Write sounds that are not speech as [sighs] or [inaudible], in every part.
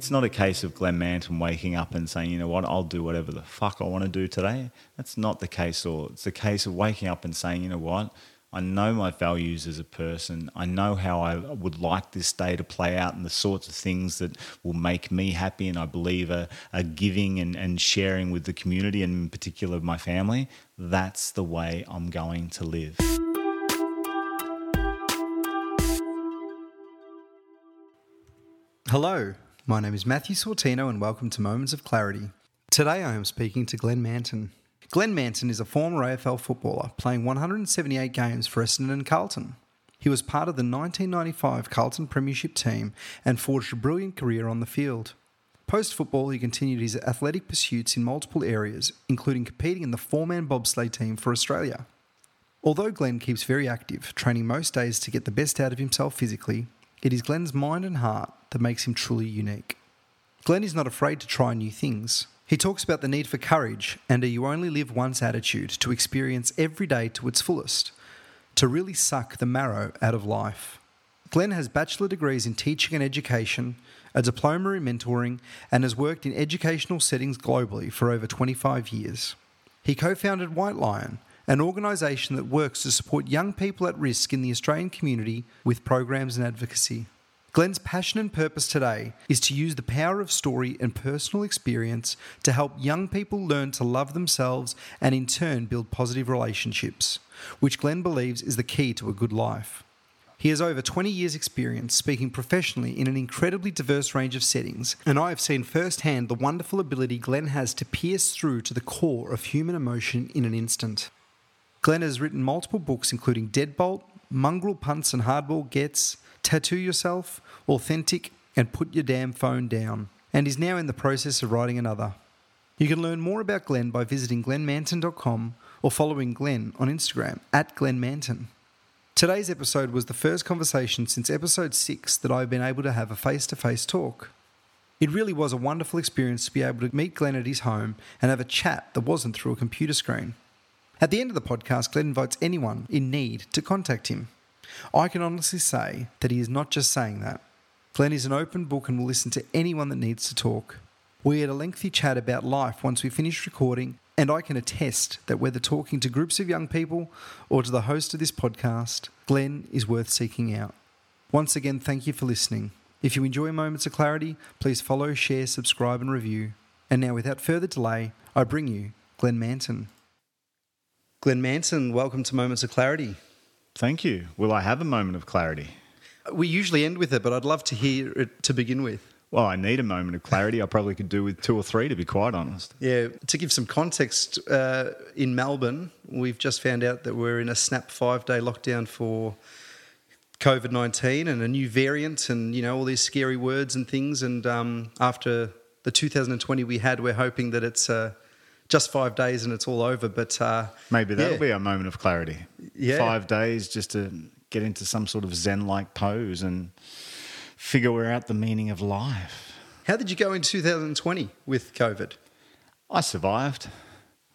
it's not a case of Glenn Manton waking up and saying, you know what, I'll do whatever the fuck I want to do today. That's not the case. Or it's the case of waking up and saying, you know what, I know my values as a person. I know how I would like this day to play out and the sorts of things that will make me happy and I believe are, are giving and, and sharing with the community and in particular my family. That's the way I'm going to live. Hello, my name is Matthew Sortino and welcome to Moments of Clarity. Today I am speaking to Glenn Manton. Glenn Manton is a former AFL footballer playing 178 games for Essendon and Carlton. He was part of the 1995 Carlton Premiership team and forged a brilliant career on the field. Post football, he continued his athletic pursuits in multiple areas, including competing in the four man bobsleigh team for Australia. Although Glenn keeps very active, training most days to get the best out of himself physically, it is Glenn's mind and heart that makes him truly unique. Glenn is not afraid to try new things. He talks about the need for courage and a you only live once attitude to experience every day to its fullest, to really suck the marrow out of life. Glenn has bachelor degrees in teaching and education, a diploma in mentoring, and has worked in educational settings globally for over 25 years. He co founded White Lion, an organisation that works to support young people at risk in the Australian community with programs and advocacy. Glenn's passion and purpose today is to use the power of story and personal experience to help young people learn to love themselves and in turn build positive relationships, which Glenn believes is the key to a good life. He has over 20 years' experience speaking professionally in an incredibly diverse range of settings, and I have seen firsthand the wonderful ability Glenn has to pierce through to the core of human emotion in an instant. Glenn has written multiple books, including Deadbolt, Mongrel Punts and Hardball Gets, Tattoo Yourself, Authentic, and Put Your Damn Phone Down, and is now in the process of writing another. You can learn more about Glenn by visiting glennmanton.com or following Glenn on Instagram at glennmanton. Today's episode was the first conversation since episode 6 that I've been able to have a face to face talk. It really was a wonderful experience to be able to meet Glenn at his home and have a chat that wasn't through a computer screen. At the end of the podcast, Glenn invites anyone in need to contact him. I can honestly say that he is not just saying that. Glenn is an open book and will listen to anyone that needs to talk. We had a lengthy chat about life once we finished recording, and I can attest that whether talking to groups of young people or to the host of this podcast, Glenn is worth seeking out. Once again, thank you for listening. If you enjoy Moments of Clarity, please follow, share, subscribe, and review. And now, without further delay, I bring you Glenn Manton. Glenn Manton, welcome to Moments of Clarity. Thank you. Will I have a moment of clarity? We usually end with it, but I'd love to hear it to begin with. Well, I need a moment of clarity. I probably could do with two or three, to be quite honest. Yeah, to give some context, uh, in Melbourne, we've just found out that we're in a snap five day lockdown for COVID 19 and a new variant, and you know, all these scary words and things. And um, after the 2020 we had, we're hoping that it's. Uh, just five days and it's all over. But uh, maybe that'll yeah. be a moment of clarity. Yeah, five days just to get into some sort of zen-like pose and figure out the meaning of life. How did you go in 2020 with COVID? I survived.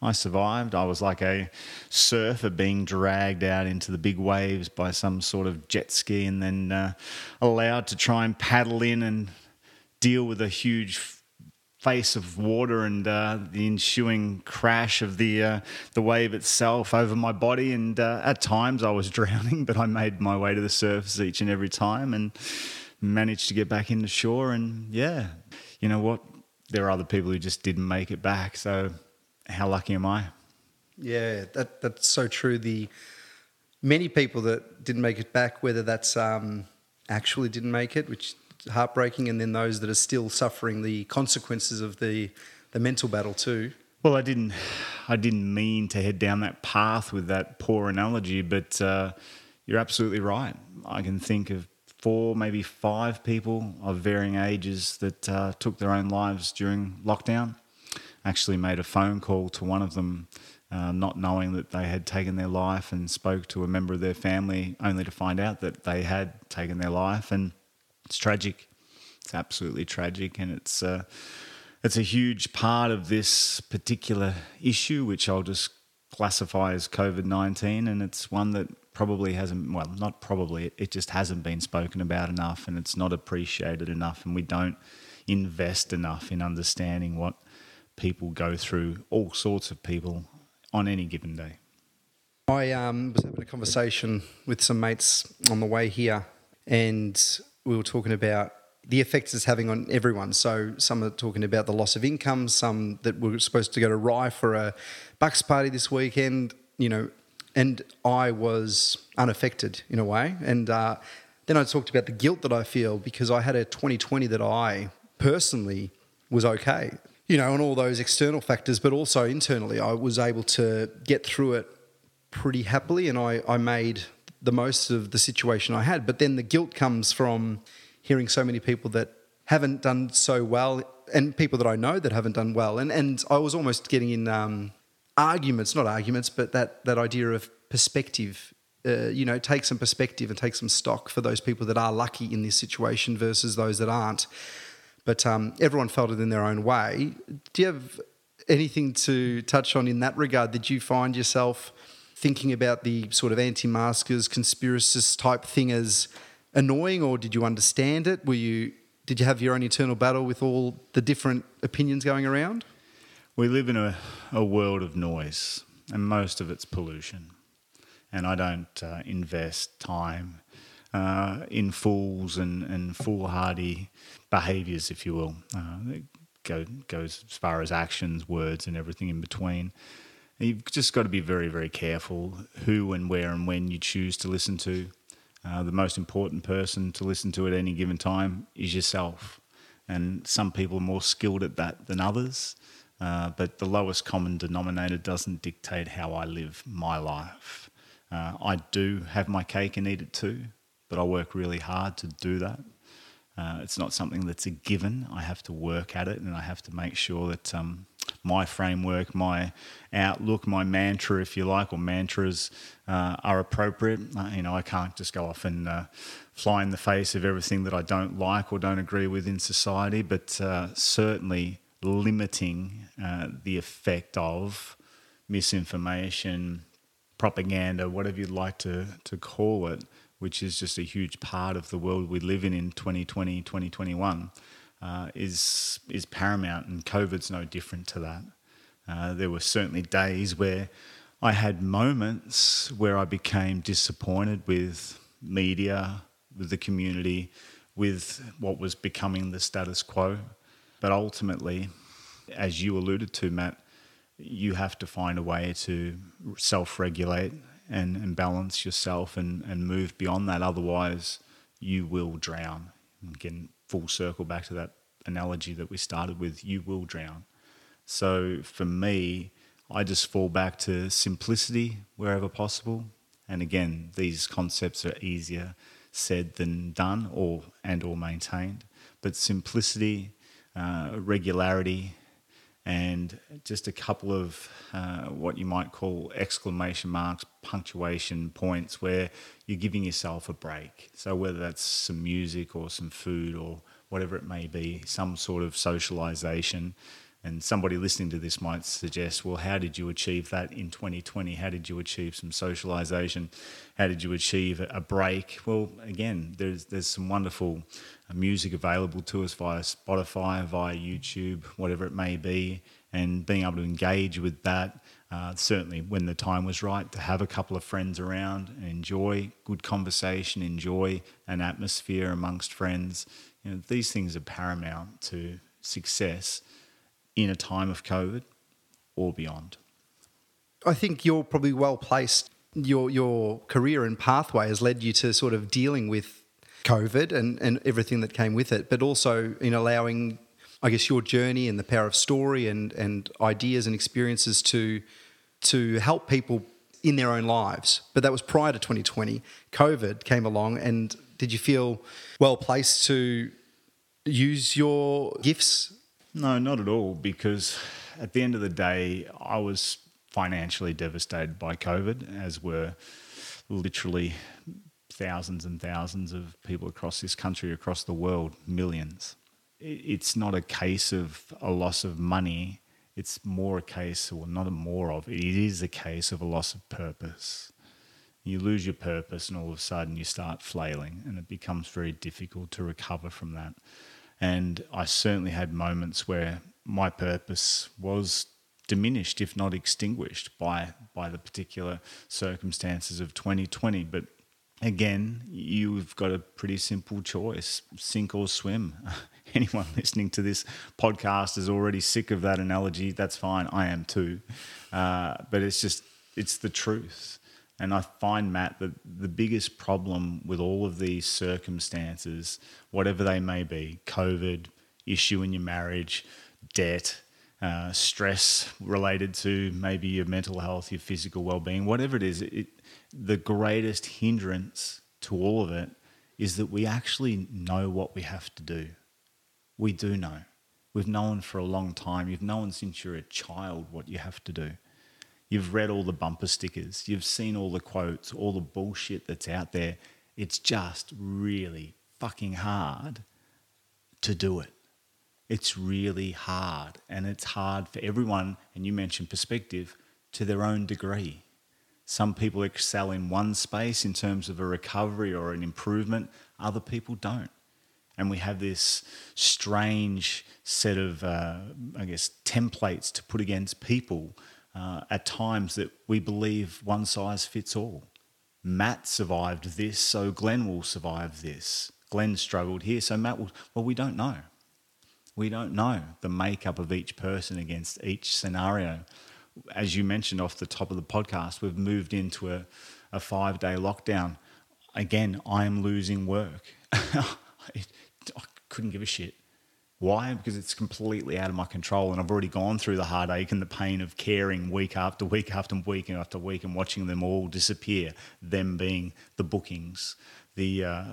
I survived. I was like a surfer being dragged out into the big waves by some sort of jet ski and then uh, allowed to try and paddle in and deal with a huge face of water and uh, the ensuing crash of the uh, the wave itself over my body. And uh, at times I was [laughs] drowning, but I made my way to the surface each and every time and managed to get back into shore. And yeah, you know what? There are other people who just didn't make it back. So how lucky am I? Yeah, that that's so true. The many people that didn't make it back, whether that's um, actually didn't make it, which heartbreaking, and then those that are still suffering the consequences of the the mental battle too. Well, I didn't, I didn't mean to head down that path with that poor analogy, but uh, you're absolutely right. I can think of four, maybe five people of varying ages that uh, took their own lives during lockdown. Actually, made a phone call to one of them, uh, not knowing that they had taken their life, and spoke to a member of their family, only to find out that they had taken their life. And it's tragic. It's absolutely tragic, and it's uh, it's a huge part of this particular issue, which I'll just classify as COVID nineteen, and it's one that probably hasn't well, not probably, it just hasn't been spoken about enough, and it's not appreciated enough, and we don't invest enough in understanding what people go through, all sorts of people, on any given day. I um, was having a conversation with some mates on the way here, and we were talking about the effects it's having on everyone. So some are talking about the loss of income, some that were supposed to go to Rye for a Bucks party this weekend, you know, and I was unaffected in a way. And uh, then I talked about the guilt that I feel because I had a 2020 that I personally was okay, you know, and all those external factors, but also internally, I was able to get through it pretty happily and I, I made the most of the situation I had. But then the guilt comes from hearing so many people that haven't done so well and people that I know that haven't done well. And, and I was almost getting in um, arguments, not arguments, but that, that idea of perspective. Uh, you know, take some perspective and take some stock for those people that are lucky in this situation versus those that aren't. But um, everyone felt it in their own way. Do you have anything to touch on in that regard? Did you find yourself thinking about the sort of anti-maskers, conspiracist type thing as annoying, or did you understand it? Were you did you have your own internal battle with all the different opinions going around? We live in a, a world of noise, and most of it's pollution. And I don't uh, invest time uh, in fools and, and foolhardy behaviours, if you will. Uh, it go, goes as far as actions, words, and everything in between. You've just got to be very, very careful who and where and when you choose to listen to. Uh, the most important person to listen to at any given time is yourself. And some people are more skilled at that than others. Uh, but the lowest common denominator doesn't dictate how I live my life. Uh, I do have my cake and eat it too, but I work really hard to do that. Uh, it's not something that's a given. I have to work at it and I have to make sure that um, my framework, my outlook, my mantra, if you like, or mantras uh, are appropriate. Uh, you know, I can't just go off and uh, fly in the face of everything that I don't like or don't agree with in society, but uh, certainly limiting uh, the effect of misinformation, propaganda, whatever you'd like to, to call it, which is just a huge part of the world we live in in 2020, 2021 uh, is is paramount, and COVID's no different to that. Uh, there were certainly days where I had moments where I became disappointed with media, with the community, with what was becoming the status quo. But ultimately, as you alluded to, Matt, you have to find a way to self regulate and, and balance yourself and, and move beyond that. Otherwise, you will drown. Again, full circle back to that analogy that we started with you will drown. So for me, I just fall back to simplicity wherever possible. And again, these concepts are easier said than done or and or maintained. But simplicity, uh, regularity, and just a couple of uh, what you might call exclamation marks, punctuation points where you're giving yourself a break. So whether that's some music or some food or whatever it may be, some sort of socialization. And somebody listening to this might suggest, well, how did you achieve that in 2020? How did you achieve some socialization? How did you achieve a break? Well, again, there's there's some wonderful uh, music available to us via Spotify, via YouTube, whatever it may be, and being able to engage with that. Uh, certainly, when the time was right, to have a couple of friends around and enjoy good conversation, enjoy an atmosphere amongst friends. You know, these things are paramount to success in a time of COVID or beyond. I think you're probably well placed. Your your career and pathway has led you to sort of dealing with COVID and, and everything that came with it, but also in allowing, I guess, your journey and the power of story and, and ideas and experiences to to help people in their own lives. But that was prior to 2020. COVID came along, and did you feel well placed to use your gifts? No, not at all, because at the end of the day, I was financially devastated by COVID, as were literally thousands and thousands of people across this country, across the world, millions. It's not a case of a loss of money. It's more a case, or not a more of, it is a case of a loss of purpose you lose your purpose and all of a sudden you start flailing and it becomes very difficult to recover from that And I certainly had moments where my purpose was diminished, if not extinguished, by by the particular circumstances of 2020. But again, you've got a pretty simple choice: sink or swim. [laughs] Anyone listening to this podcast is already sick of that analogy. That's fine. I am too. Uh, but it's just it's the truth. And I find, Matt, that the biggest problem with all of these circumstances, whatever they may be COVID, issue in your marriage, debt, uh, stress related to maybe your mental health, your physical well being, whatever it is, it, the greatest hindrance to all of it is that we actually know what we have to do. We do know. We've known for a long time. You've known since you're a child what you have to do. You've read all the bumper stickers, you've seen all the quotes, all the bullshit that's out there. It's just really fucking hard to do it. It's really hard, and it's hard for everyone, and you mentioned perspective, to their own degree. Some people excel in one space in terms of a recovery or an improvement, other people don't. And we have this strange set of, uh, I guess, templates to put against people uh, at times that we believe one size fits all. Matt survived this, so Glenn will survive this. Glenn struggled here, so Matt will. Well, we don't know. We don't know the makeup of each person against each scenario. As you mentioned off the top of the podcast, we've moved into a, a five day lockdown. Again, I am losing work. [laughs] I couldn't give a shit. Why? Because it's completely out of my control, and I've already gone through the heartache and the pain of caring week after week after week after week and watching them all disappear. Them being the bookings, the uh,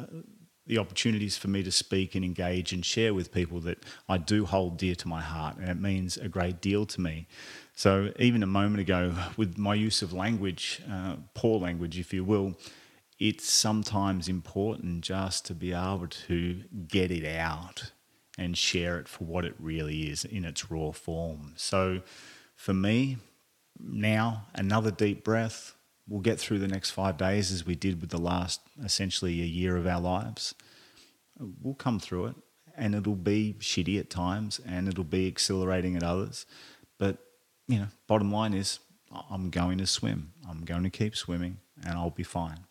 the opportunities for me to speak and engage and share with people that I do hold dear to my heart, and it means a great deal to me. So even a moment ago, with my use of language, uh, poor language, if you will, it's sometimes important just to be able to get it out and share it for what it really is in its raw form. So for me, now another deep breath. We'll get through the next five days as we did with the last essentially a year of our lives. We'll come through it and it'll be shitty at times and it'll be exhilarating at others. But, you know, bottom line is I'm going to swim. I'm going to keep swimming and I'll be fine.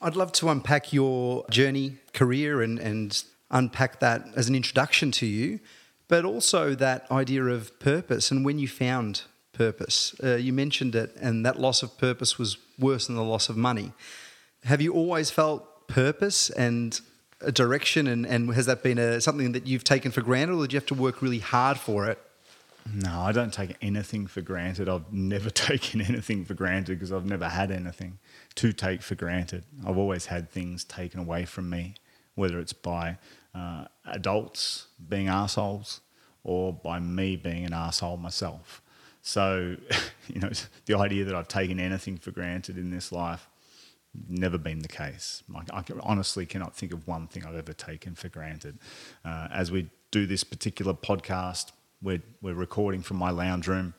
I'd love to unpack your journey, career, and, and unpack that as an introduction to you, but also that idea of purpose and when you found purpose. Uh, you mentioned it, and that loss of purpose was worse than the loss of money. Have you always felt purpose and a direction, and, and has that been a, something that you've taken for granted, or did you have to work really hard for it? No, I don't take anything for granted. I've never [laughs] taken anything for granted because I've never had anything to take for granted. I've always had things taken away from me whether it's by uh, adults being assholes or by me being an asshole myself. So, [laughs] you know, the idea that I've taken anything for granted in this life, never been the case. I, honestly cannot think of one thing I've ever taken for granted. Uh, as we do this particular podcast, we're, we're recording from my lounge room.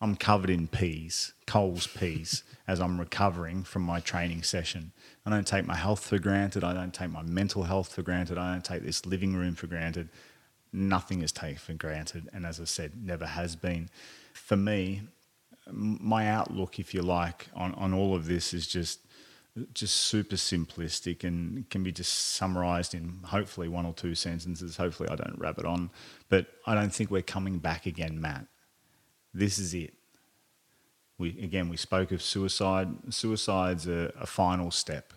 I'm covered in peas, Coles peas, [laughs] as I'm recovering from my training session. I don't take my health for granted. I don't take my mental health for granted. I don't take this living room for granted. Nothing is taken for granted. And as I said, never has been. For me, my outlook, if you like, on, on all of this is just just super simplistic and can be just summarized in hopefully one or two sentences. Hopefully, I don't rabbit on, but I don't think we're coming back again, Matt. This is it we again we spoke of suicide. Suicide's a, a final step.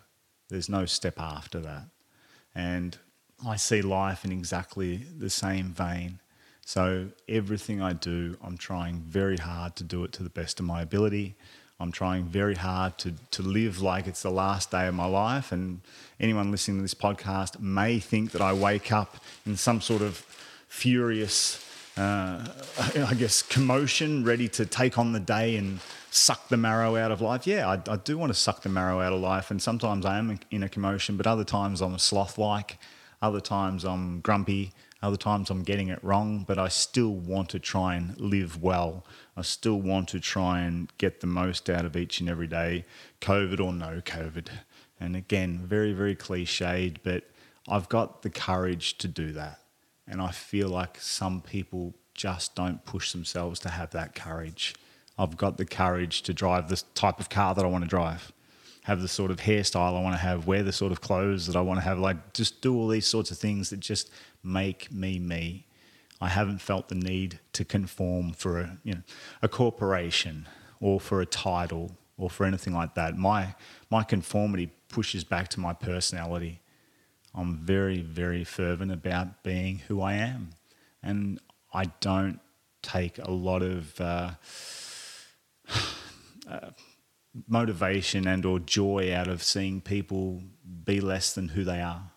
There's no step after that, and I see life in exactly the same vein. So everything I do, I'm trying very hard to do it to the best of my ability. I'm trying very hard to, to live like it's the last day of my life. And anyone listening to this podcast may think that I wake up in some sort of furious uh, [laughs] I guess, commotion, ready to take on the day and suck the marrow out of life. Yeah, I, I, do want to suck the marrow out of life, and sometimes I am in a commotion, but other times I'm a sloth-like. Other times I'm grumpy. Other times I'm getting it wrong, but I still want to try and live well. I still want to try and get the most out of each and every day, COVID or no COVID. And again, very, very cliched, but I've got the courage to do that. And I feel like some people just don't push themselves to have that courage. I've got the courage to drive the type of car that I want to drive, have the sort of hairstyle I want to have, wear the sort of clothes that I want to have, like just do all these sorts of things that just make me me. I haven't felt the need to conform for a, you know, a corporation or for a title or for anything like that. My my conformity pushes back to my personality. I'm very, very fervent about being who I am. And I don't take a lot of uh, [sighs] uh, motivation and or joy out of seeing people be less than who they are.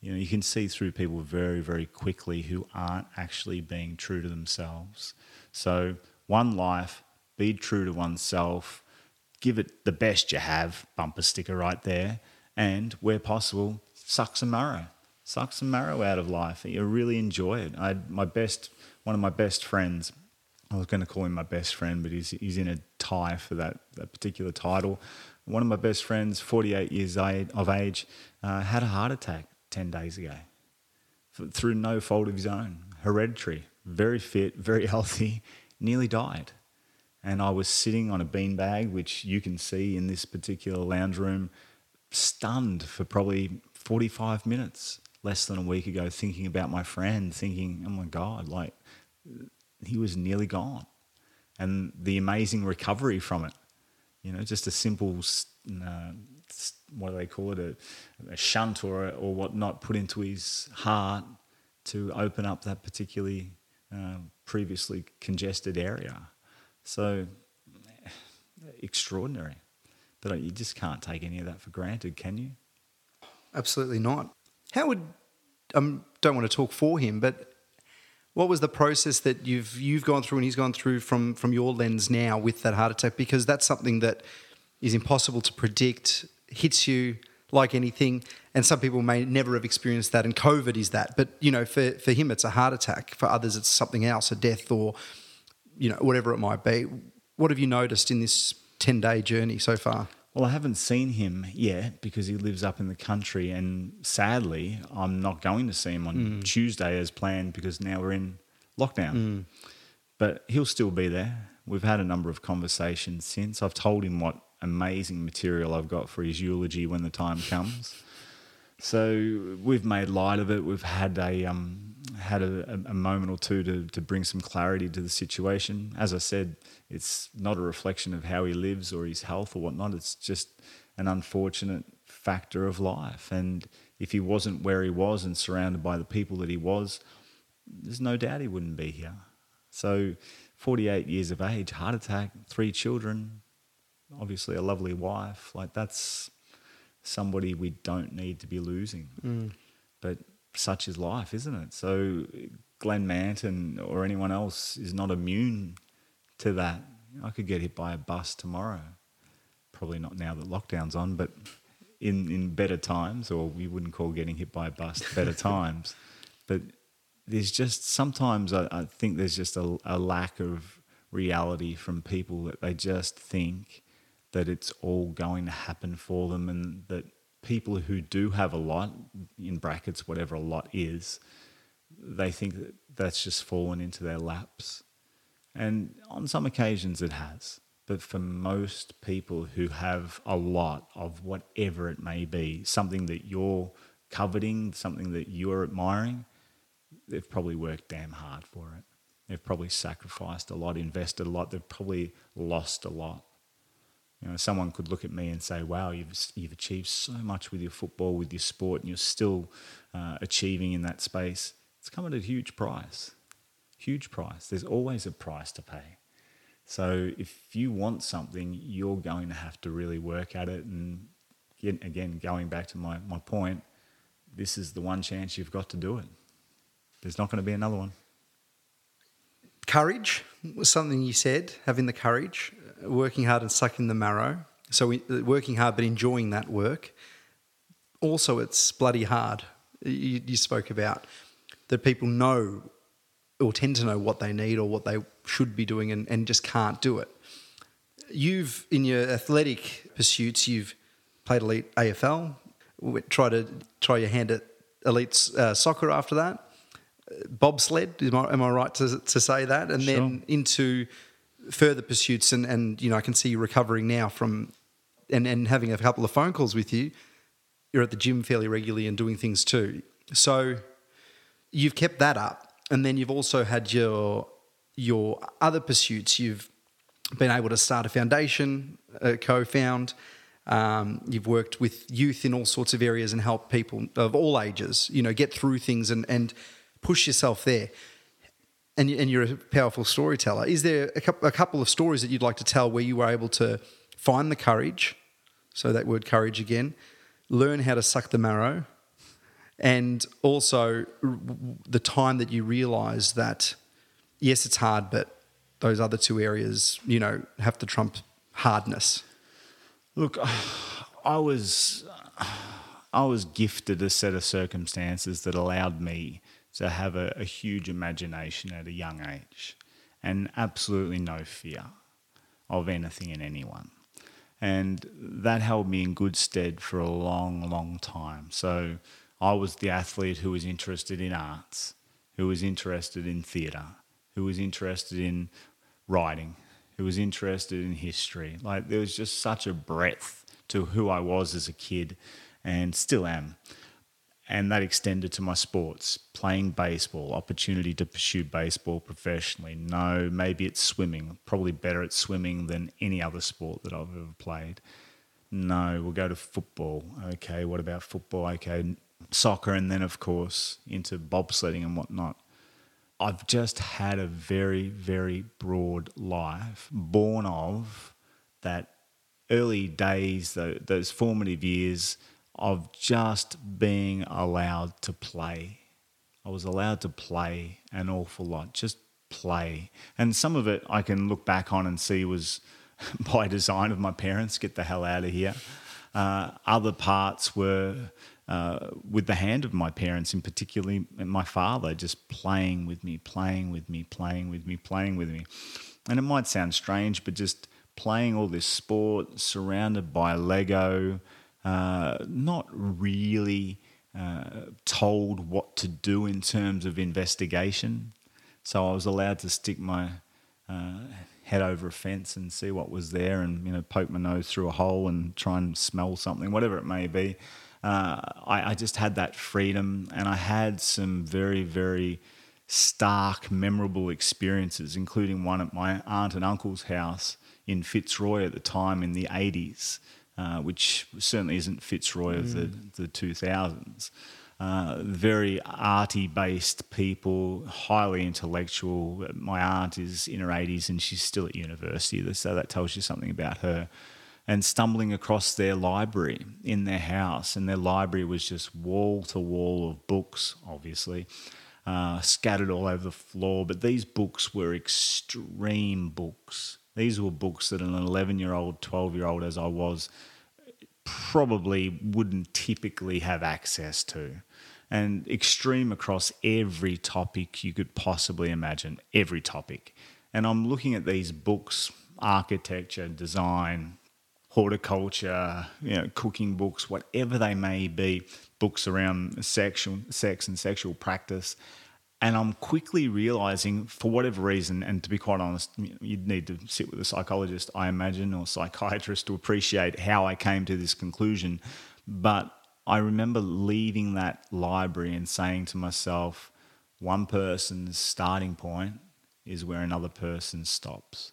You know, you can see through people very, very quickly who aren't actually being true to themselves. So, one life, be true to oneself, give it the best you have, bumper sticker right there, and where possible, suck some marrow. Suck some marrow out of life. You really enjoy it. I my best, one of my best friends. I was going to call him my best friend, but he's he's in a tie for that that particular title. One of my best friends, 48 years of age, uh, had a heart attack 10 days ago through no fault of his own. Hereditary, very fit, very [laughs] healthy, nearly died. And I was sitting on a beanbag, which you can see in this particular lounge room, stunned for probably 45 minutes less than a week ago, thinking about my friend, thinking, oh my God, like he was nearly gone. And the amazing recovery from it. You know, just a simple, uh, what do they call it, a, a shunt or, or whatnot put into his heart to open up that particularly uh, previously congested area. So extraordinary. But you just can't take any of that for granted, can you? Absolutely not. How would I um, don't want to talk for him, but what was the process that you've you've gone through and he's gone through from from your lens now with that heart attack? Because that's something that is impossible to predict, hits you like anything, and some people may never have experienced that. And COVID is that, but you know, for for him, it's a heart attack. For others, it's something else, a death or you know, whatever it might be. What have you noticed in this 10 day journey so far? Well, I haven't seen him yet because he lives up in the country. And sadly, I'm not going to see him on mm. Tuesday as planned because now we're in lockdown. Mm. But he'll still be there. We've had a number of conversations since. I've told him what amazing material I've got for his eulogy when the time comes. So we've made light of it. We've had a um, had a, a, moment or two to, to bring some clarity to the situation. As I said, it's not a reflection of how he lives or his health or whatnot. It's just an unfortunate factor of life. And if he wasn't where he was and surrounded by the people that he was, there's no doubt he wouldn't be here. So, 48 years of age, heart attack, three children, obviously a lovely wife. Like that's somebody we don't need to be losing. Mm. But such is life, isn't it? So Glenn Manton or anyone else is not immune to that. I could get hit by a bus tomorrow. Probably not now that lockdown's on, but in, in better times, or we wouldn't call getting hit by a bus [laughs] better times. But there's just sometimes I, I think there's just a, a lack of reality from people that they just think that it's all going to happen for them and that people who do have a lot, in brackets, whatever a lot is, they think that that's just fallen into their laps. And on some occasions it has. But for most people who have a lot of whatever it may be, something that you're coveting, something that you're admiring, they've probably worked damn hard for it. They've probably sacrificed a lot, invested a lot, they've probably lost a lot. You know, someone could look at me and say, "Wow, you've you've achieved so much with your football, with your sport, and you're still uh, achieving in that space." It's come at a huge price, huge price. There's always a price to pay. So if you want something, you're going to have to really work at it. And again, going back to my, my point, this is the one chance you've got to do it. There's not going to be another one. Courage was something you said, having the courage uh, working hard and sucking the marrow. So we, uh, working hard but enjoying that work. Also, it's bloody hard. You, you spoke about that people know or tend to know what they need or what they should be doing and, and just can't do it. You've, in your athletic pursuits, you've played elite AFL, try to try your hand at elite uh, soccer after that, bobsled. Am I, am I right to, to say that? And then into further pursuits, and, and you know I can see you recovering now from, and and having a couple of phone calls with you. You're at the gym fairly regularly and doing things too. So you've kept that up, and then you've also had your your other pursuits. You've been able to start a foundation, uh, co-found. Um, you've worked with youth in all sorts of areas and helped people of all ages, you know, get through things and, and push yourself there. And, and you're a powerful storyteller. Is there a couple, a couple of stories that you'd like to tell where you were able to find the courage? So that word courage again. Learn how to suck the marrow, and also the time that you realize that yes, it's hard, but those other two areas, you know, have to trump hardness. Look, I was I was gifted a set of circumstances that allowed me to have a, a huge imagination at a young age, and absolutely no fear of anything and anyone. And that held me in good stead for a long, long time. So I was the athlete who was interested in arts, who was interested in theatre, who was interested in writing, who was interested in history. Like there was just such a breadth to who I was as a kid and still am. And that extended to my sports, playing baseball, opportunity to pursue baseball professionally. No, maybe it's swimming, probably better at swimming than any other sport that I've ever played. No, we'll go to football. Okay, what about football? Okay, soccer, and then, of course, into bobsledding and whatnot. I've just had a very, very broad life, born of that early days, those formative years of just being allowed to play. I was allowed to play an awful lot, just play. And some of it I can look back on and see was [laughs] by design of my parents get the hell out of here. Uh, other parts were uh, with the hand of my parents, in particularly my father, just playing with me, playing with me, playing with me, playing with me. And it might sound strange, but just playing all this sport, surrounded by Lego, uh, not really uh, told what to do in terms of investigation. So I was allowed to stick my uh, head over a fence and see what was there, and you know, poke my nose through a hole and try and smell something, whatever it may be uh, I, I, just had that freedom and I had some very, very stark, memorable experiences, including one at my aunt and uncle's house in Fitzroy at the time in the 80s, uh, which certainly isn't Fitzroy mm. of the, mm. the 2000s. Uh, very arty based people, highly intellectual. My aunt is in her 80s and she's still at university, so that tells you something about her and stumbling across their library in their house. And their library was just wall to wall of books, obviously, uh, scattered all over the floor. But these books were extreme books. These were books that an 11 year old, 12 year old, as I was, probably wouldn't typically have access to. And extreme across every topic you could possibly imagine, every topic. And I'm looking at these books architecture, design, horticulture, you know, cooking books, whatever they may be, books around sexual, sex and sexual practice. And I'm quickly realizing, for whatever reason, and to be quite honest, you'd need to sit with a psychologist, I imagine, or psychiatrist to appreciate how I came to this conclusion. But I remember leaving that library and saying to myself, one person's starting point is where another person stops.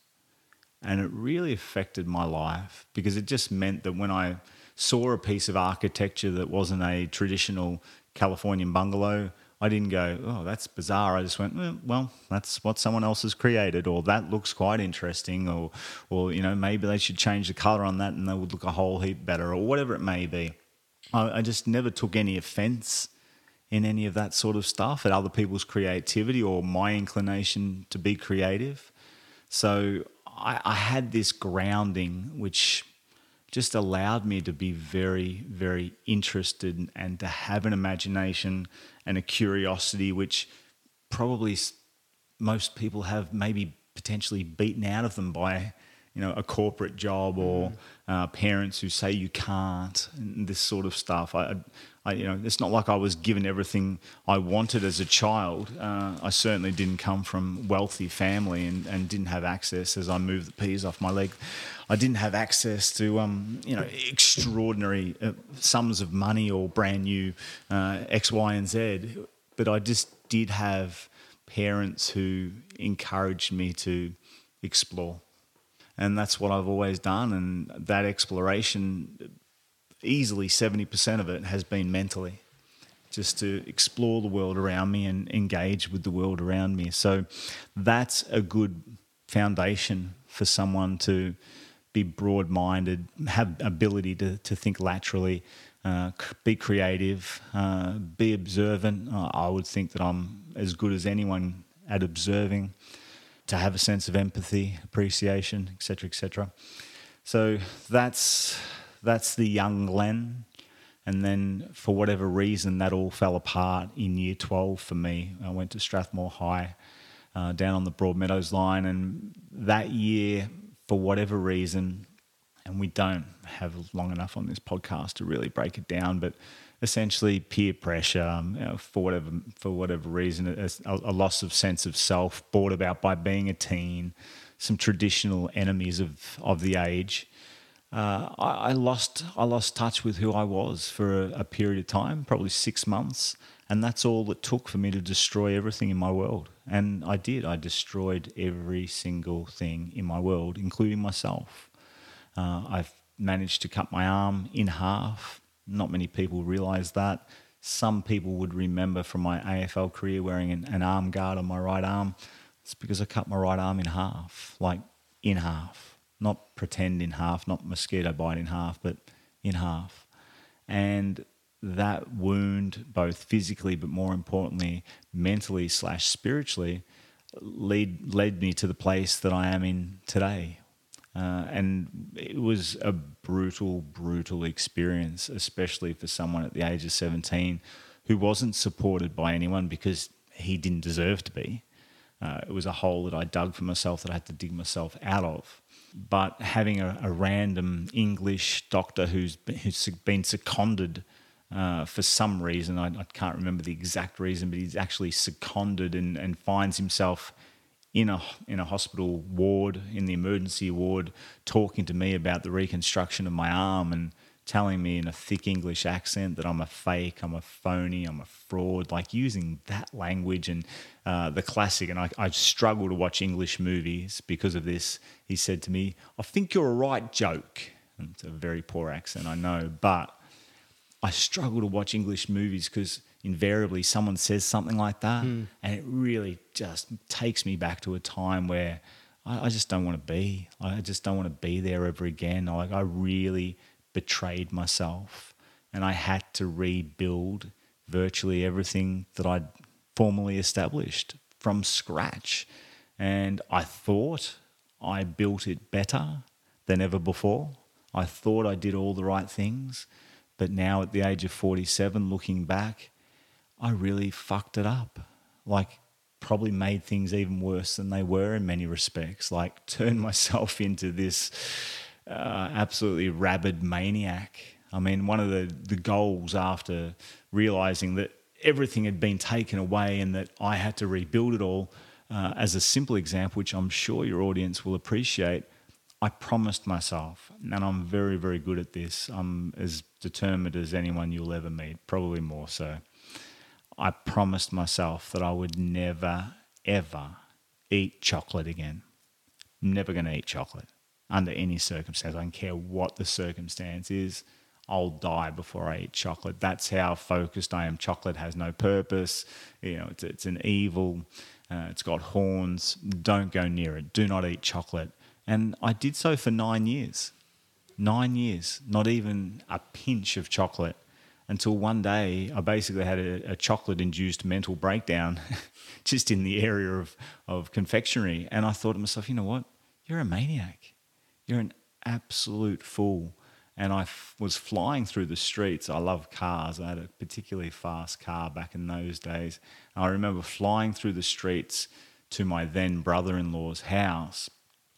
And it really affected my life because it just meant that when I saw a piece of architecture that wasn't a traditional Californian bungalow, I didn't go, oh, that's bizarre. I just went, well, that's what someone else has created, or that looks quite interesting, or, or you know, maybe they should change the color on that and they would look a whole heap better, or whatever it may be. I, I just never took any offense in any of that sort of stuff at other people's creativity or my inclination to be creative. So I, I had this grounding which just allowed me to be very, very interested and to have an imagination and a curiosity which probably most people have maybe potentially beaten out of them by you know, a corporate job or uh, parents who say you can't, and this sort of stuff. I, I, you know, it's not like I was given everything I wanted as a child. Uh, I certainly didn't come from wealthy family and, and didn't have access as I moved the peas off my leg. I didn't have access to, um, you know, extraordinary uh, sums of money or brand new uh, X, Y, and Z. But I just did have parents who encouraged me to explore and that's what I've always done. And that exploration, easily seventy percent of it has been mentally, just to explore the world around me and engage with the world around me. So that's a good foundation for someone to be broad-minded, have ability to to think laterally. Uh, be creative, uh, be observant. Uh, I would think that I'm as good as anyone at observing to have a sense of empathy, appreciation, etc., etc. So that's that's the young Glenn. And then, for whatever reason, that all fell apart in year 12 for me. I went to Strathmore High uh, down on the Broadmeadows line. And that year, for whatever reason, and we don't have long enough on this podcast to really break it down, but essentially peer pressure um, you know, for whatever for whatever reason, a, a, loss of sense of self brought about by being a teen, some traditional enemies of of the age. Uh, I, I, lost I lost touch with who I was for a, a, period of time, probably six months, and that's all it took for me to destroy everything in my world. And I did. I destroyed every single thing in my world, including myself. Uh, I've managed to cut my arm in half not many people realise that. Some people would remember from my AFL career wearing an, an arm guard on my right arm. It's because I cut my right arm in half, like in half. Not pretend in half, not mosquito bite in half, but in half. And that wound, both physically but more importantly, mentally slash spiritually, lead led me to the place that I am in today, uh, and it was a brutal, brutal experience, especially for someone at the age of 17 who wasn't supported by anyone because he didn't deserve to be. Uh, it was a hole that I dug for myself that I had to dig myself out of. But having a, a random English doctor who's been, who's been seconded uh, for some reason, I, I, can't remember the exact reason, but he's actually seconded and, and finds himself in a in a hospital ward in the emergency ward talking to me about the reconstruction of my arm and telling me in a thick English accent that I'm a fake, I'm a phony, I'm a fraud, like using that language and uh, the classic. And I, I struggle to watch English movies because of this. He said to me, I think you're a right joke. And it's a very poor accent, I know, but I struggle to watch English movies because invariably someone says something like that, mm. and it really just takes me back to a time where I, I just don't want to be. I just don't want to be there ever again. Like I really betrayed myself, and I had to rebuild virtually everything that I'd formally established from scratch. And I thought I built it better than ever before. I thought I did all the right things. But now, at the age of 47, looking back, I really fucked it up. Like, probably made things even worse than they were in many respects. Like, [laughs] turned myself into this uh, absolutely rabid maniac. I mean, one of the, the goals after realizing that everything had been taken away and that I had to rebuild it all, uh, as a simple example, which I'm sure your audience will appreciate, I promised myself, and I'm very, very good at this. I'm as determined as anyone you'll ever meet, probably more so. I promised myself that I would never, ever eat chocolate again. I'm never going to eat chocolate under any circumstance. I don't care what the circumstance is. I'll die before I eat chocolate. That's how focused I am. Chocolate has no purpose. You know, it's, it's an evil. Uh, it's got horns. Don't go near it. Do not eat chocolate. And I did so for nine years. Nine years. Not even a pinch of chocolate until one day I basically had a, a chocolate induced mental breakdown [laughs] just in the area of, of confectionery. And I thought to myself, you know what? You're a maniac. You're an absolute fool. And I f- was flying through the streets. I love cars. I had a particularly fast car back in those days. And I remember flying through the streets to my then brother in law's house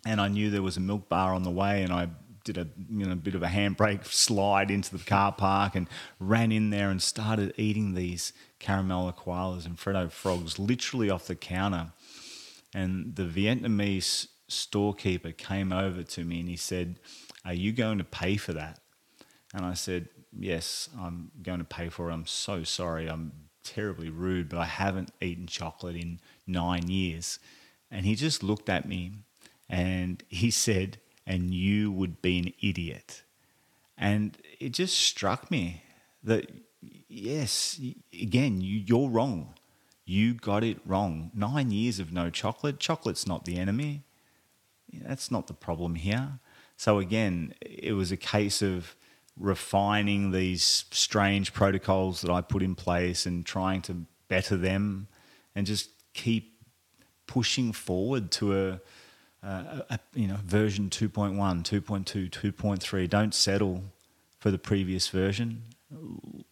and I knew there was a milk bar on the way, and I did a you know bit of a handbrake [laughs] slide into the car park and ran in there and started eating these caramel koalas and Freddo frogs literally off the counter. And the Vietnamese storekeeper came over to me and he said, "Are you going to pay for that?" And I said, "Yes, I'm going to pay for it. I'm so sorry. I'm terribly rude, but I haven't eaten chocolate in nine years." And he just looked at me and he [laughs] said, and you would be an idiot. And it just struck me that, yes, again, you, you're wrong. You got it wrong. Nine years of no chocolate. Chocolate's not the enemy. That's not the problem here. So, again, it was a case of refining these strange protocols that I put in place and trying to better them and just keep pushing forward to a, uh, a, you know version 2.1 2.2 2.3 don't settle for the previous version.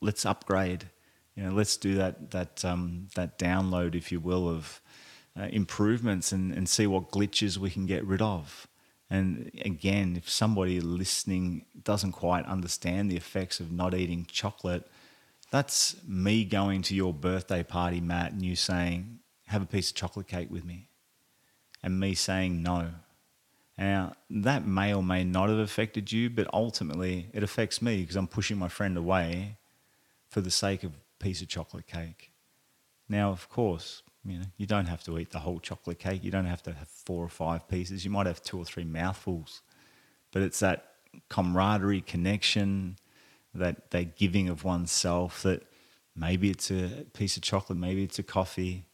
Let's upgrade. You know let's do that that um, that download if you will of uh, improvements and, and see what glitches we can get rid of and again if somebody listening doesn't quite understand the effects of not eating chocolate that's me going to your birthday party matt and you saying have a piece of chocolate cake with me and me saying no. Now, that may or may not have affected you, but ultimately it affects me because I'm pushing my friend away for the sake of a piece of chocolate cake. Now, of course, you know, you don't have to eat the whole chocolate cake. You don't have to have four or five pieces. You might have two or three mouthfuls. But it's that camaraderie, connection, that, that giving of oneself that maybe it's a piece of chocolate, maybe it's a coffee,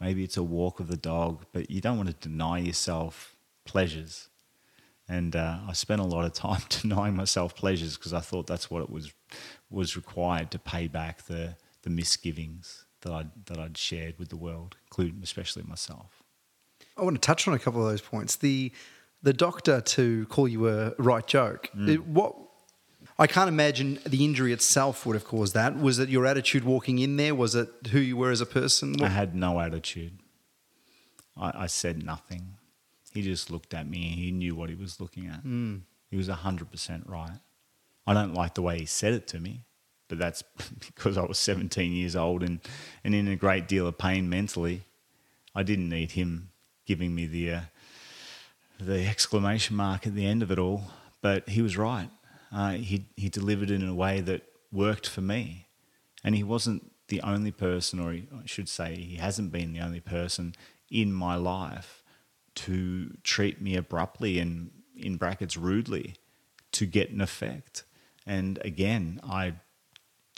Maybe it's a walk with the dog, but you don't want to deny yourself pleasures. And uh, I spent a lot of time [laughs] denying myself pleasures because I thought that's what it was was required to pay back the the misgivings that I that I'd shared with the world, including especially myself. I want to touch on a couple of those points. The the doctor to call you a right joke. Mm. It, what I can't imagine the injury itself would have caused that. Was it your attitude walking in there? Was it who you were as a person? What? I had no attitude. I, I, said nothing. He just looked at me. He knew what he was looking at. Mm. He was 100% right. I don't like the way he said it to me, but that's [laughs] because I was 17 years old and, and in a great deal of pain mentally. I didn't need him giving me the, uh, the exclamation mark at the end of it all, but he was right uh, he he delivered it in a way that worked for me, and he wasn't the only person, or he, I should say, he hasn't been the only person in my life to treat me abruptly and in brackets rudely to get an effect. And again, I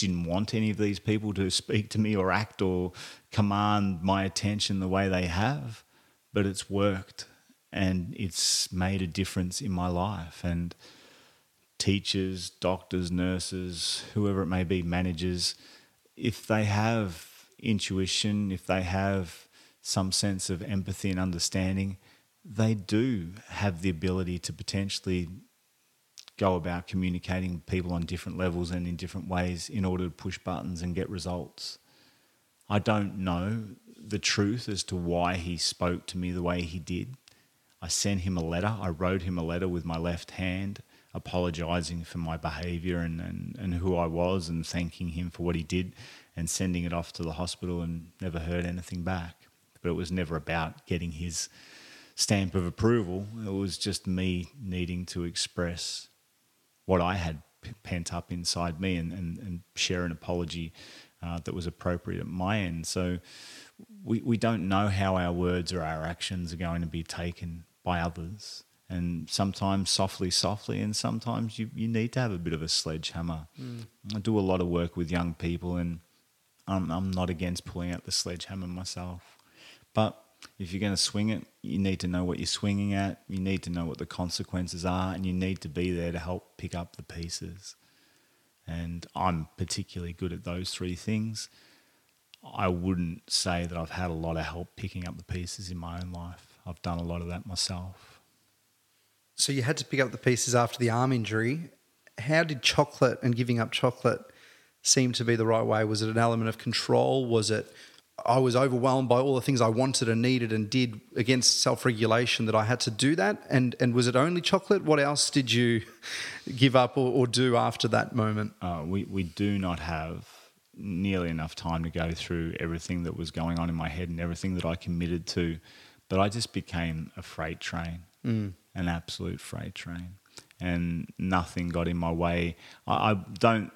didn't want any of these people to speak to me or act or command my attention the way they have, but it's worked and it's made a difference in my life. And teachers, doctors, nurses, whoever it may be, managers, if they have intuition, if they have some sense of empathy and understanding, they do have the ability to potentially go about communicating with people on different levels and in different ways in order to push buttons and get results. I don't know the truth as to why he spoke to me the way he did. I sent him a letter. I wrote him a letter with my left hand apologizing for my behavior and, and, and who I was and thanking him for what he did and sending it off to the hospital and never heard anything back. But it was never about getting his stamp of approval. It was just me needing to express what I had pent up inside me and, and, and share an apology uh, that was appropriate at my end. So we, we don't know how our words or our actions are going to be taken by others and sometimes softly, softly, and sometimes you, you need to have a bit of a sledgehammer. Mm. I do a lot of work with young people, and I'm, I'm not against pulling out the sledgehammer myself. But if you're going to swing it, you need to know what you're swinging at, you need to know what the consequences are, and you need to be there to help pick up the pieces. And I'm particularly good at those three things. I wouldn't say that I've had a lot of help picking up the pieces in my own life. I've done a lot of that myself. So you had to pick up the pieces after the arm injury. How did chocolate and giving up chocolate seem to be the right way? Was it an element of control? Was it I was overwhelmed by all the things I wanted and needed and did against self regulation that I had to do that. And and was it only chocolate? What else did you give up or, or do after that moment? Uh, we we do not have nearly enough time to go through everything that was going on in my head and everything that I committed to, but I just became a freight train, Mm. an absolute freight train, and nothing got in my way. I, I don't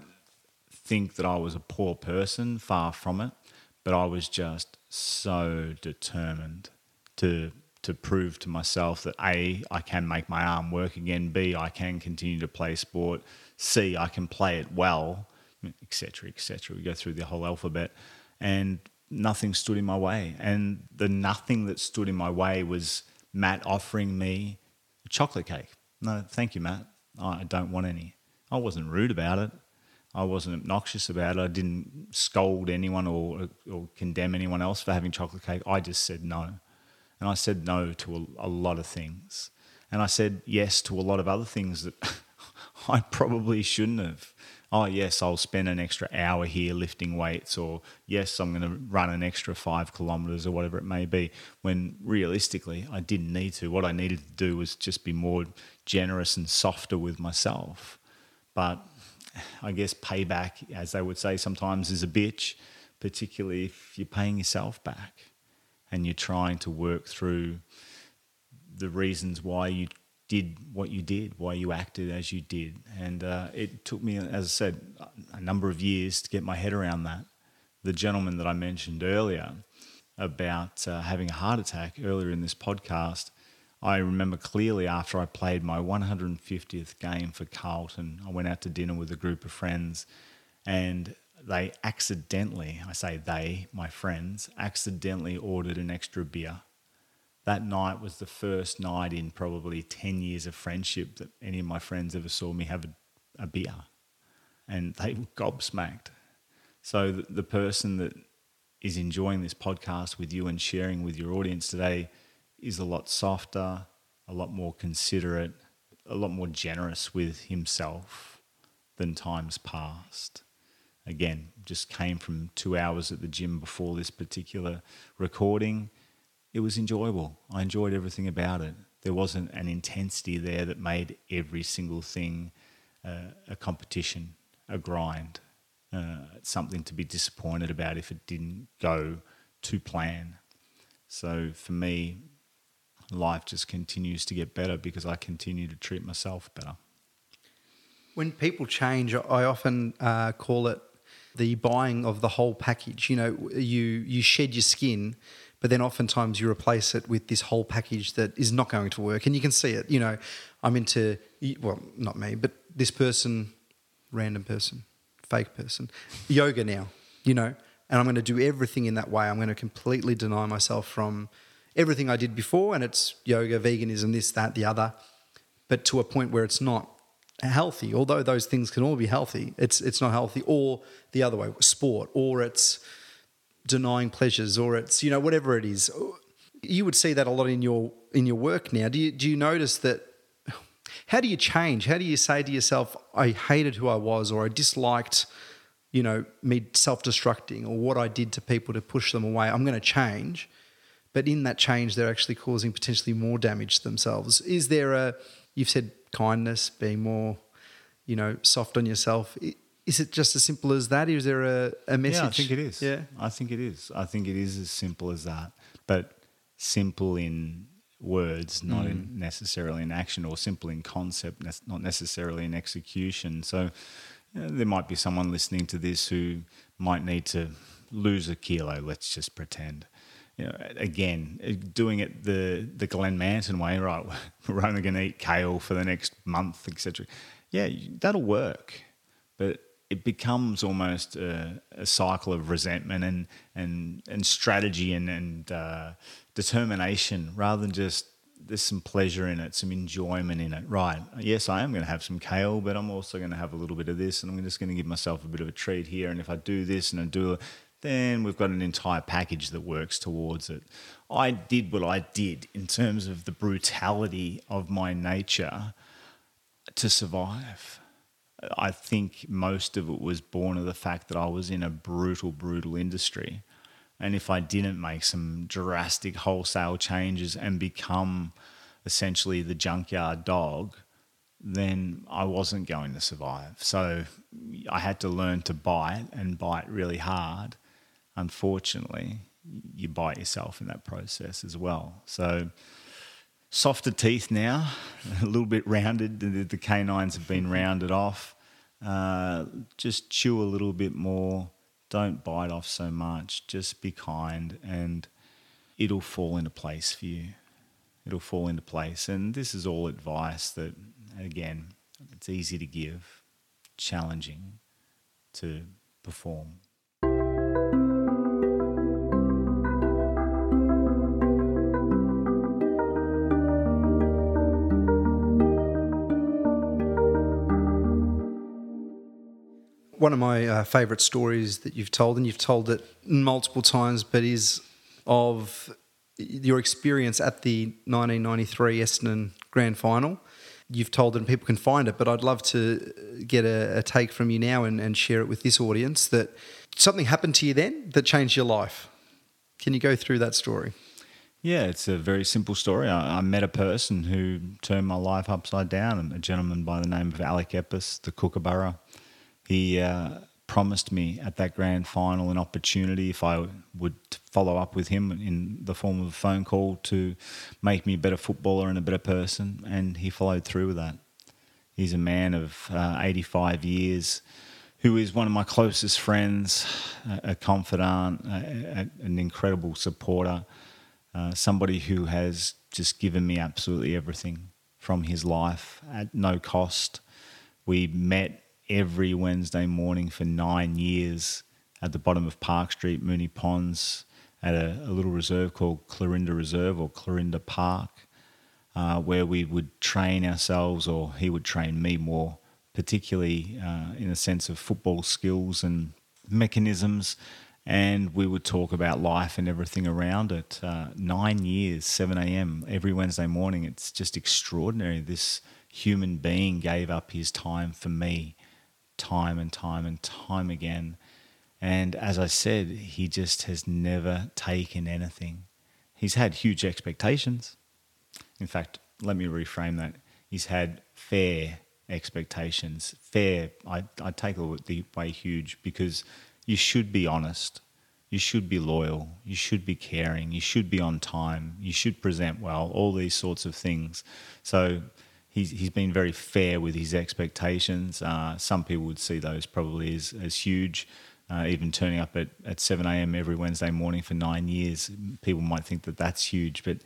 think that I was a poor person, far from it, but I was just so determined to to prove to myself that a I can make my arm work again, b I can continue to play sport, c I can play it well, etc. etc. We go through the whole alphabet, and nothing stood in my way. And the nothing that stood in my way was Matt offering me a chocolate cake. No, thank you, Matt. I don't want any. I wasn't rude about it. I wasn't obnoxious about it. I didn't scold anyone or, or condemn anyone else for having chocolate cake. I just said no. And I said no to a, a lot of things. And I said yes to a lot of other things that [laughs] I probably shouldn't have. Oh, yes, I'll spend an extra hour here lifting weights, or yes, I'm going to run an extra five kilometers, or whatever it may be. When realistically, I didn't need to. What I needed to do was just be more generous and softer with myself. But I guess payback, as they would say sometimes, is a bitch, particularly if you're paying yourself back and you're trying to work through the reasons why you did what you did, why you acted as you did. And uh, it took me, as I said, a number of years to get my head around that. The gentleman that I mentioned earlier about uh, having a heart attack earlier in this podcast, I remember clearly after I played my 150th game for Carlton, I went out to dinner with a group of friends and they accidentally, I say they, my friends, accidentally ordered an extra beer. That night was the first night in probably 10 years of friendship that any of my friends ever saw me have a, a beer. And they were gobsmacked. So the, the person that is enjoying this podcast with you and sharing with your audience today is a lot softer, a lot more considerate, a lot more generous with himself than times past. Again, just came from two hours at the gym before this particular recording. It was enjoyable. I enjoyed everything about it. There wasn't an intensity there that made every single thing uh, a competition, a grind, uh, something to be disappointed about if it didn't go to plan. So for me, life just continues to get better because I continue to treat myself better. When people change, I often uh, call it the buying of the whole package. You know, you you shed your skin, but then oftentimes you replace it with this whole package that is not going to work, and you can see it. You know, I'm into well, not me, but this person, random person, fake person, yoga now. You know, and I'm going to do everything in that way. I'm going to completely deny myself from everything I did before, and it's yoga, veganism, this, that, the other, but to a point where it's not healthy. Although those things can all be healthy, it's it's not healthy. Or the other way, sport, or it's denying pleasures, or it's you know whatever it is. You would see that a lot in your in your work now. Do you do you notice that? How do you change? How do you say to yourself, "I hated who I was," or "I disliked"? You know, me self-destructing or what I did to people to push them away. I'm going to change, but in that change, they're actually causing potentially more damage to themselves. Is there a? You've said kindness, being more, you know, soft on yourself. Is it just as simple as that? Is there a, a message? Yeah, I think it is. Yeah. I think it is. I think it is as simple as that. But simple in words, not in mm. necessarily in action, or simple in concept, not necessarily in execution. So you know, there might be someone listening to this who might need to lose a kilo. Let's just pretend. You know, again, uh, doing it the the Glenn Manton way, right? [laughs] We're only going to eat kale for the next month, etc. Yeah, that'll work, but it becomes almost a, a cycle of resentment and and and strategy and and uh, determination rather than just there's some pleasure in it, some enjoyment in it. Right? Yes, I am going to have some kale, but I'm also going to have a little bit of this, and I'm just going to give myself a bit of a treat here. And if I do this and I do, then we've got an entire package that works towards it. I did what I did in terms of the brutality of my nature to survive. I think most of it was born of the fact that I was in a brutal, brutal industry. And if I didn't make some drastic wholesale changes and become essentially the junkyard dog, then I wasn't going to survive. So I had to learn to bite and bite really hard. Unfortunately, you bite yourself in that process as well. So softer teeth now, [laughs] a little bit rounded. The, the canines have been rounded off. Uh, just chew a little bit more. Don't bite off so much. Just be kind, and it'll fall into place for you. It'll fall into place. And this is all advice that, again, it's easy to give, challenging to perform. One of my uh, favourite stories that you've told, and you've told it multiple times, but is of your experience at the 1993 Essendon Grand Final. You've told it, and people can find it, but I'd love to get a, a take from you now and, and share it with this audience that something happened to you then that changed your life. Can you go through that story? Yeah, it's a very simple story. I, I, met a person who turned my life upside down, a gentleman by the name of Alec Epis, the Kookaburra he uh, promised me at that grand final an opportunity if I would follow up with him in the form of a phone call to make me a better footballer and a better person, and he followed through with that. He's a man of uh, 85 years who is one of my closest friends, a, a confidant, a, a, an incredible supporter, uh, somebody who has just given me absolutely everything from his life at no cost. We met every Wednesday morning for nine years at the bottom of Park Street, Moonee Ponds, at a, a little reserve called Clarinda Reserve or Clarinda Park, uh, where we would train ourselves, or he would train me more, particularly uh, in a sense of football skills and mechanisms. And we would talk about life and everything around it. Uh, nine years, 7 a.m. every Wednesday morning. It's just extraordinary. This human being gave up his time for me time and time and time again. And as I said, he just has never taken anything. He's had huge expectations. In fact, let me reframe that. He's had fair expectations. Fair, I, I take the way huge because you should be honest. You should be loyal. You should be caring. You should be on time. You should present well, all these sorts of things. So he's he's been very fair with his expectations. Uh, some people would see those probably as as huge. Uh, even turning up at, at 7 a.m. every Wednesday morning for nine years, people might think that that's huge. But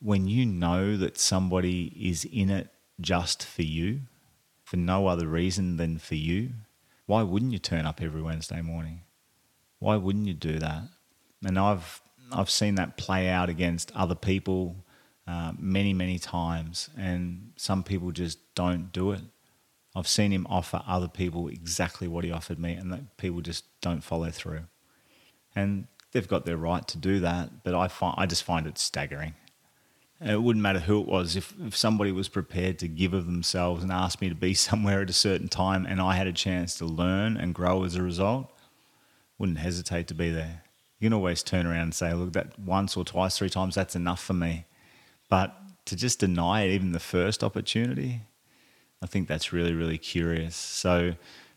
when you know that somebody is in it just for you, for no other reason than for you, why wouldn't you turn up every Wednesday morning? Why wouldn't you do that? And I've I've seen that play out against other people uh, many, many times, and some people just don't do it. I've seen him offer other people exactly what he offered me, and people just don't follow through. And they've got their right to do that, but I find I just find it staggering. It wouldn't matter who it was. If, if somebody was prepared to give of themselves and ask me to be [laughs] somewhere at a certain time, and I had a chance to learn and grow as a result, wouldn't hesitate to be there. You can always turn around and say, "Look, that once or twice, three times, that's enough for me." But to just deny it even the first opportunity, I think that's really, really curious. So,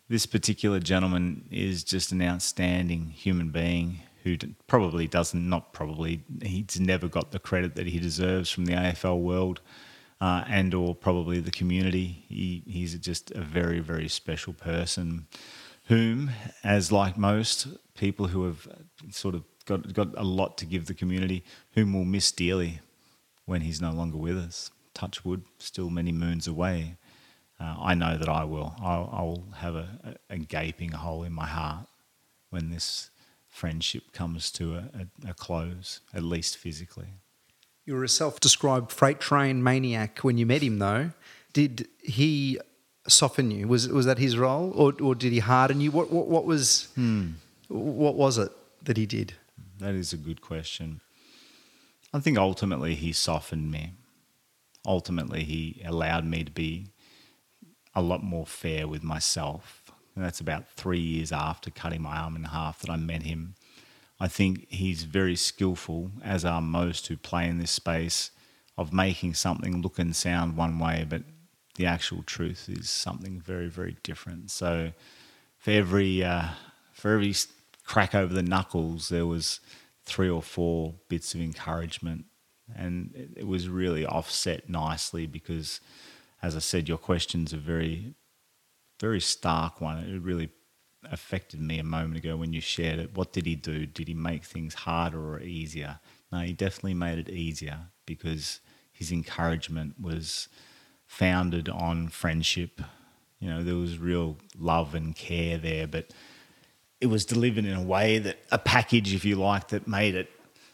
this particular gentleman is just an outstanding human being who probably doesn't, not probably, he's never got the credit that he deserves from the AFL world uh, and or probably the community. He, he's just a very, very special person whom, as like most people who have sort of got, got a lot to give the community, whom we'll miss dearly when he's no longer with us. Touch wood, still many moons away. Uh, I know that I will. I'll, I'll have a, a, gaping hole in my heart when this friendship comes to a, a, a close, at least physically. You were a self described freight train maniac when you met him, though. Did he soften you? Was, was that his role? Or, or did he harden you? What, what, what was, hmm. what was it that he did? That is a good question. I think ultimately he softened me. Ultimately, he allowed me to be a lot more fair with myself. And that's about three years after cutting my arm in half that I met him. I think he's very skillful, as are most who play in this space, of making something look and sound one way, but the actual truth is something very, very different. So, for every uh, for every crack over the knuckles, there was three or four bits of encouragement, and it, was really offset nicely because, as I said, your questions are very, very stark one. It really affected me a moment ago when you shared it. What did he do? Did he make things harder or easier? No, he definitely made it easier because his encouragement was founded on friendship. You know, there was real love and care there, but it was delivered in a way that a package, if you like, that made it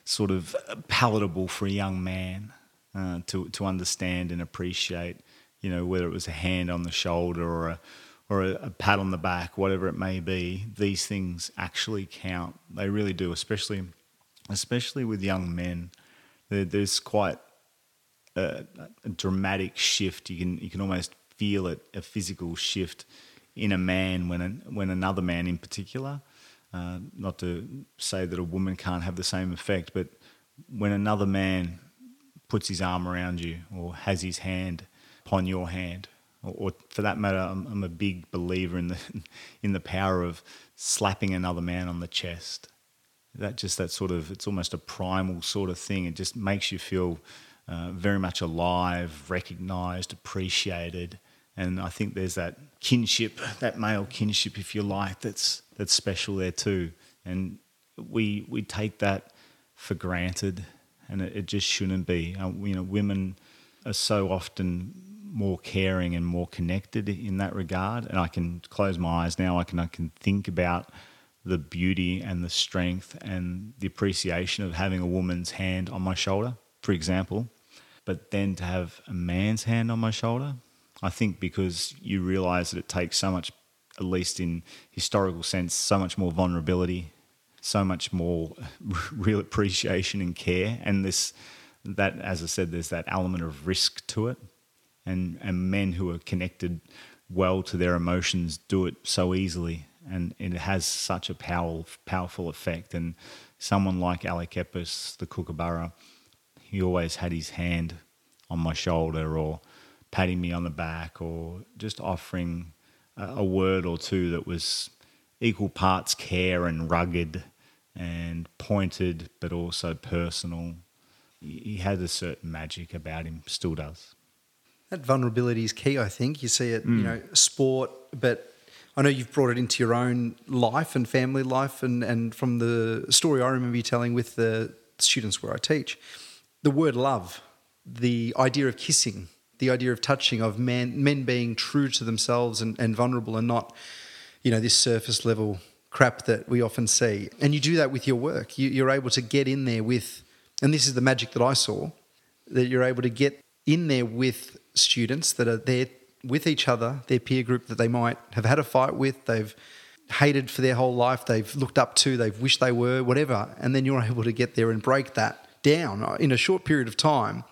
sort of palatable for a young man uh, to to understand and appreciate. You know, whether it was a hand on the shoulder or a or a, a, pat on the back, whatever it may be, these things actually count. They really do, especially especially with young men. There, there's quite a, a, dramatic shift. You can you can almost feel it, a physical shift in a man when when another man in particular. Uh, not to say that a woman can't have the same effect, but when another man puts his arm around you or has his hand upon your hand, or, or for that matter, I'm, I'm, a big believer in the [laughs] in the power of slapping another man on the chest. That just that sort of it's almost a primal sort of thing. It just makes you feel uh, very much alive, recognised, appreciated, and I think there's that kinship, that male kinship, if you like, that's that's special there too. And we we take that for granted, and it, it just shouldn't be. Uh, you know, women are so often more caring and more connected in that regard. And I can close my eyes now. I can I can think about the beauty and the strength and the appreciation of having a woman's hand on my shoulder, for example. But then to have a man's hand on my shoulder, I think because you realize that it takes so much, at least in historical sense, so much more vulnerability, so much more [laughs] real appreciation and care. And this, that, as I said, there's that element of risk to it. And and men who are connected well to their emotions do it so easily. And it has such a powerful powerful effect. And someone like Alec Epis, the Kookaburra, he always had his hand on my shoulder or patting me on the back or just offering a, a word or two that was equal parts care and rugged and pointed but also personal. He had a certain magic about him, still does. That vulnerability is key, I think. You see it, mm. you know, sport, but I know you've brought it into your own life and family life. And, and from the story I remember you telling with the students where I teach, the word love, the idea of kissing, the idea of touching, of men, men being true to themselves and, and vulnerable and not, you know, this surface level crap that we often see. And you do that with your work. You, you're able to get in there with, and this is the magic that I saw, that you're able to get in there with students that are there with each other, their peer group that they might have had a fight with, they've hated for their whole life, they've looked up to, they've wished they were, whatever. And then you're [laughs] able to get there and break that down in a short period of time.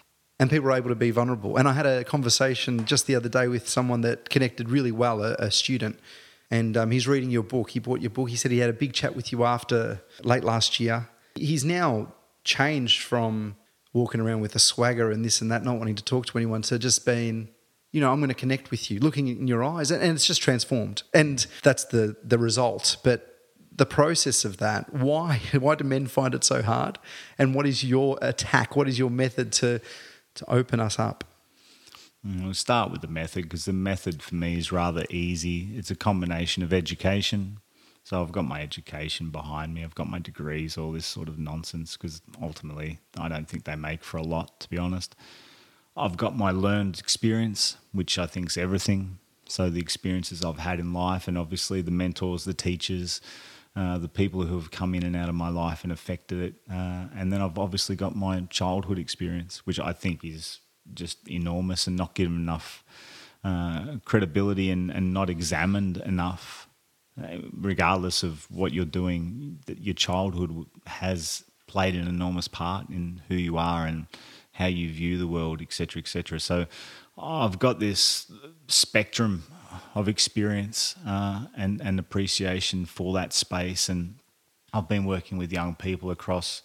And people are able to be vulnerable. And I had a conversation just the other day with someone that connected really well, a, a student. And um, he's reading your book. He bought your book. He said he had a big chat with you after late last year. He's now changed from walking around with a swagger and this and that, not wanting to talk to anyone. So just being, you know, I'm going to connect with you, looking in your eyes, and, it's just transformed. And that's the the result. But the process of that, why [laughs] why do men find it so hard? And what is your attack? What is your method to to open us up? Mm, we'll start with the method because the method for me is rather easy. It's a combination of education, so I've got my education behind me. I've got my degrees, all this sort of nonsense, because ultimately I don't think they make for a lot, to be honest. I've got my learned experience, which I think is everything. So the experiences I've had in life, and obviously the mentors, the teachers, uh, the people who have come in and out of my life and affected it. Uh, and then I've obviously got my childhood experience, which I think is just enormous and not given enough uh, credibility and, and not examined enough regardless of what you're doing, your childhood has played an enormous part in who you are and how you view the world, etc., etc. So I've got this spectrum of experience uh, and and appreciation for that space, and I've been working with young people across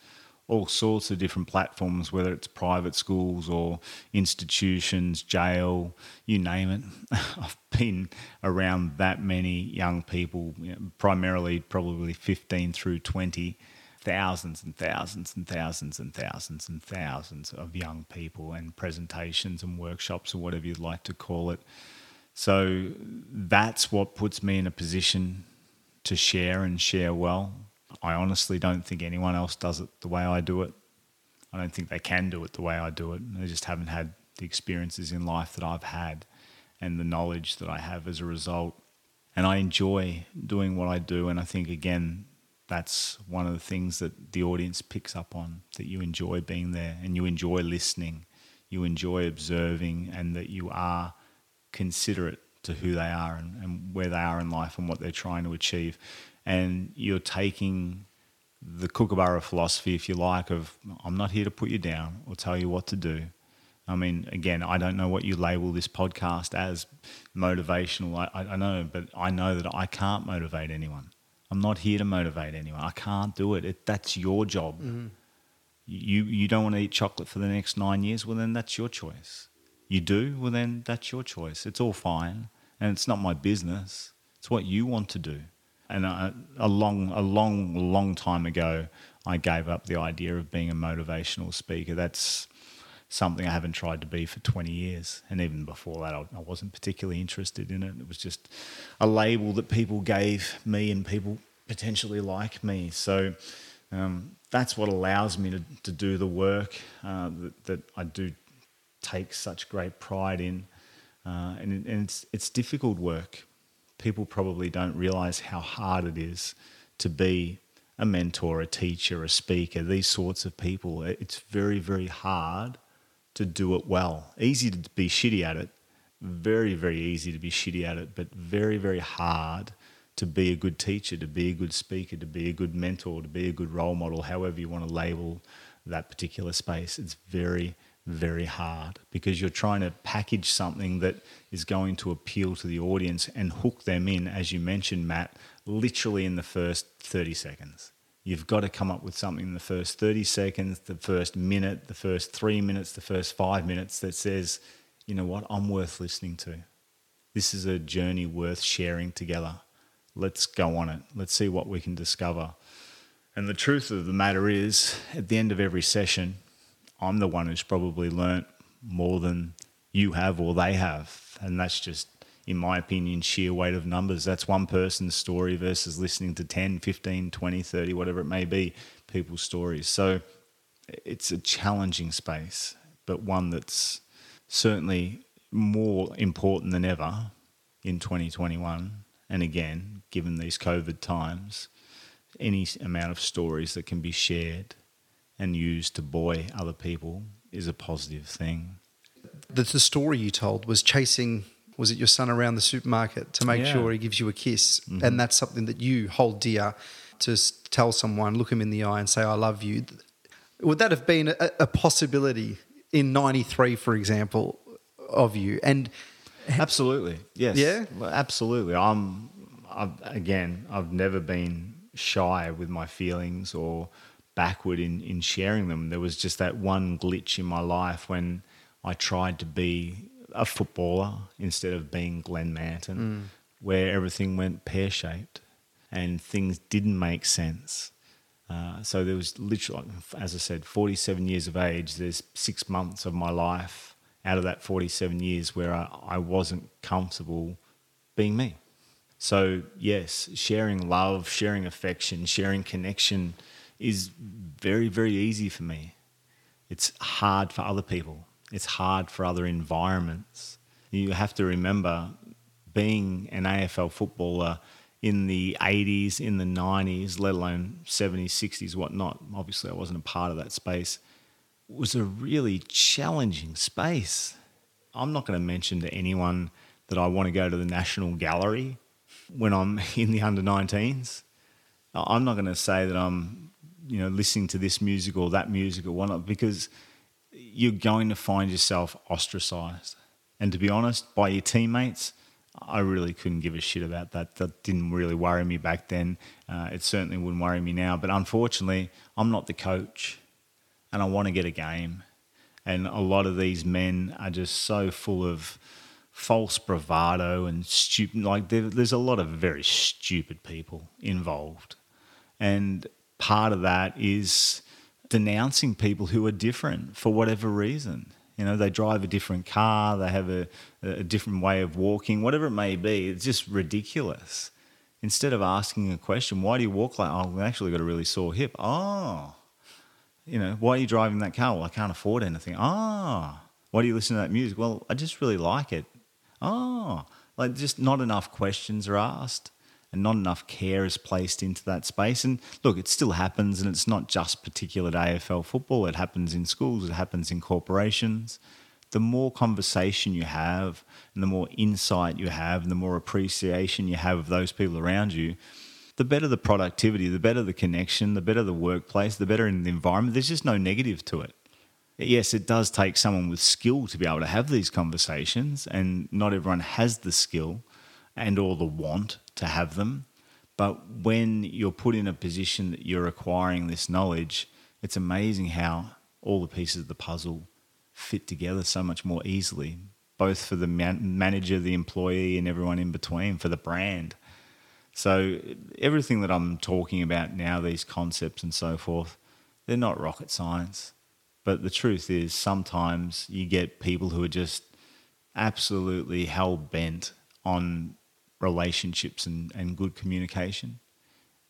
all sorts of different platforms, whether it's private schools or institutions, jail, you name it. [laughs] I've been around that many young people, you know, primarily probably 15 through 20, thousands and thousands and thousands and thousands and thousands of young people and presentations and workshops or whatever you'd like to call it. So that's what puts me in a position to share and share well I honestly don't think anyone else does it the way I do it. I don't think they can do it the way I do it. They just haven't had the experiences in life that I've had and the knowledge that I have as a result. And I enjoy doing what I do. And I think, again, that's one of the things that the audience picks up on that you enjoy being there and you enjoy listening, you enjoy observing, and that you are considerate to who they are and, and where they are in life and what they're trying to achieve and you're taking the Kookaburra philosophy, if you like, of I'm not here to put you down or tell you what to do. I mean, again, I don't know what you label this podcast as motivational. I, I know, but I know that I can't motivate anyone. I'm not here to motivate anyone. I can't do it. it that's your job. Mm-hmm. You you don't want to eat chocolate for the next nine years. Well, then that's your choice. You do. Well, then that's your choice. It's all fine, and it's not my business. It's what you want to do. And a, long, a long, long time ago, I gave up the idea of being a motivational speaker. That's something I haven't tried to be for 20 years. And even before that, I, wasn't particularly interested in it. It was just a label that people gave me and people potentially like me. So um, that's what allows me to, to do the work uh, that, that, I do take such great pride in. Uh, and, and it's, it's difficult work people probably don't realize how hard it is to be a mentor, a teacher, a speaker, these sorts of people. It's very, very hard to do it well. Easy to be shitty at it, very, very easy to be shitty at it, but very, very hard to be a good teacher, to be a good speaker, to be a good mentor, to be a good role model, however you want to label that particular space. It's very, very hard because you're trying to package something that is going to appeal to the audience and hook them in, as you mentioned, Matt, literally in the first 30 seconds. You've got to come up with something in the first 30 seconds, the first minute, the first three minutes, the first five minutes that says, you know what, I'm worth listening to. This is a journey worth sharing together. Let's go on it. Let's see what we can discover. And the truth of the matter is, at the end of every session, I'm the one who's probably learnt more than you have or they have. And that's just, in my opinion, sheer weight of numbers. That's one person's story versus listening to 10, 15, 20, 30, whatever it may be, people's stories. So it's a challenging space, but one that's certainly more important than ever in 2021. And again, given these COVID times, any amount of stories that can be shared and used to buoy other people is a positive thing. The, the story you told was chasing was it your son around the supermarket to make yeah. sure he gives you a kiss? Mm-hmm. and that's something that you hold dear to tell someone look him in the eye and say i love you. Would that have been a, a possibility in 93 for example of you? And absolutely. Yes. Yeah? Absolutely. I'm I've, again i've never been shy with my feelings or backward in, in sharing them. There was just that one glitch in my life when I tried to be a footballer instead of being Glenn Manton, mm. where everything went pear shaped and things didn't make sense. Uh, so there was literally, as I said, 47 years of age. There's six months of my life out of that 47 years where I, I wasn't comfortable being me. So, yes, sharing love, sharing affection, sharing connection is very, very easy for me. It's hard for other people, it's hard for other environments. You have to remember being an AFL footballer in the 80s, in the 90s, let alone 70s, 60s, whatnot. Obviously, I wasn't a part of that space. It was a really challenging space. I'm not going to mention to anyone that I want to go to the National Gallery when I'm [laughs] in the under 19s. I'm not going to say that I'm you know, listening to this music or that music or whatnot, because you're going to find yourself ostracized. And to be honest, by your teammates, I really couldn't give a shit about that. That didn't really worry me back then. Uh, it certainly wouldn't worry me now. But unfortunately, I'm not the coach and I want to get a game. And a lot of these men are just so full of false bravado and stupid. Like there's a lot of very stupid people involved, and part of that is denouncing people who are different for whatever reason. You know, they drive a different car, they have a, a different way of walking, whatever it may be. It's just ridiculous. Instead of asking a question, why do you walk like? Oh, I actually got a really sore hip. Oh, you know, why are you driving that car? Well, I can't afford anything. Ah, oh, why do you listen to that music? Well, I just really like it. Oh, like just not enough questions are asked and not enough care is placed into that space. And look, it still happens, and it's not just particular to AFL football. It happens in schools, it happens in corporations. The more conversation you have, and the more insight you have, and the more appreciation you have of those people around you, the better the productivity, the better the connection, the better the workplace, the better in the environment. There's just no negative to it. Yes, it does take someone with skill to be able to have these conversations, and not everyone has the skill and or the want to have them. But when you're put in a position that you're acquiring this knowledge, it's amazing how all the pieces of the puzzle fit together so much more easily, both for the man- manager, the employee, and everyone in between, for the brand. So, everything that I'm talking about now, these concepts and so forth, they're not rocket science. But the truth is, sometimes you get people who are just absolutely hell bent on relationships and, and good communication.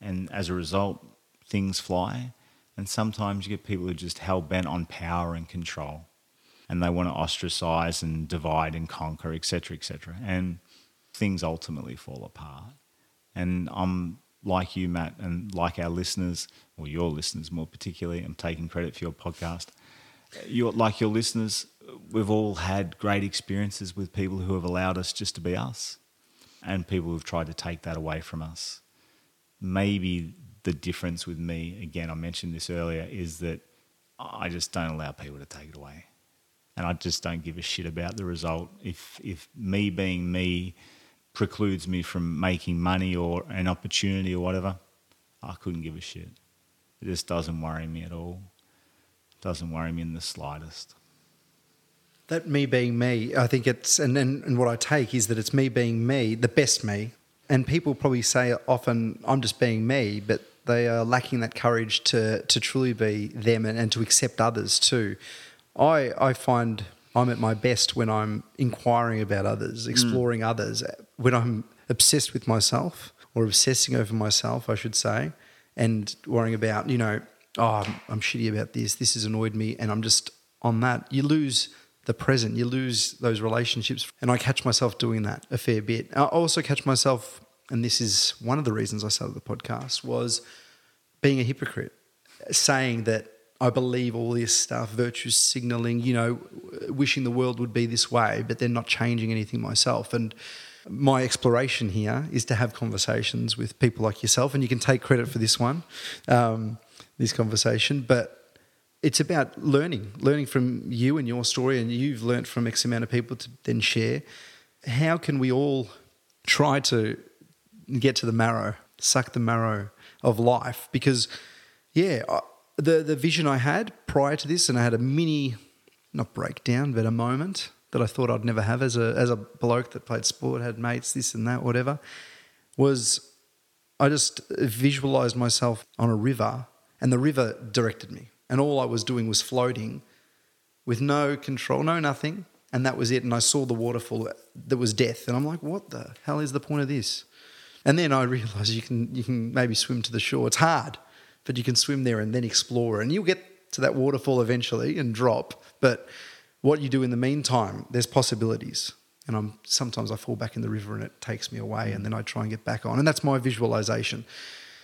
And as a result, things fly. And sometimes you get people who are just hell bent on power and control. And they want to ostracize and divide and conquer, etc., etc. And things ultimately fall apart. And I'm like you, Matt, and like our listeners, or your listeners more particularly, I'm taking credit for your podcast. You're, like your listeners, we've all had great experiences with people who have allowed us just to be us and people who've tried to take that away from us. Maybe the difference with me, again, I mentioned this earlier, is that I just don't allow people to take it away. And I just don't give a shit about the result. If, if me being me precludes me from making money or an opportunity or whatever, I couldn't give a shit. It just doesn't worry me at all. It doesn't worry me in the slightest. That me being me, I think it's, and, and, and what I take is that it's me being me, the best me. And people probably say often, I'm just being me, but they are lacking that courage to, to truly be them and, and to accept others too. I, I find I'm at my best when I'm inquiring about others, mm. exploring mm. others, when I'm obsessed with myself or obsessing over myself, I should say, and worrying about, you know, oh, I'm, I'm shitty about this, this has annoyed me, and I'm just on that. You lose the present. You lose those relationships. And I catch myself doing that a fair bit. I also catch myself, and this is one of the reasons I started the podcast, was being a hypocrite, saying that I believe all this stuff, virtue signaling, you know, wishing the world would be this way, but then not changing anything myself. And my exploration here is to have conversations with people like yourself, and you can take credit for this one, um, this conversation. But it's about learning, learning from you and your story, and you've learned from X amount of people to then share. How can we all try to get to the marrow, suck the marrow of life? Because, yeah, the the vision I had prior to this, and I had a mini, not breakdown, but a moment that I thought I'd never have as a as a bloke that played sport, had mates, this and that, whatever, was I just visualized myself on a river, and the river directed me and all I was doing was floating with no control, no nothing, and that was it. And I saw the waterfall that was death, and I'm like, what the hell is the point of this? And then I realised you can you can maybe swim to the shore. It's hard, but you can swim there and then explore, and you'll get to that waterfall eventually and drop. But what you do in the meantime, there's possibilities. And I'm sometimes I fall back in the river and it takes me away, and then I try and get back on. And that's my visualization.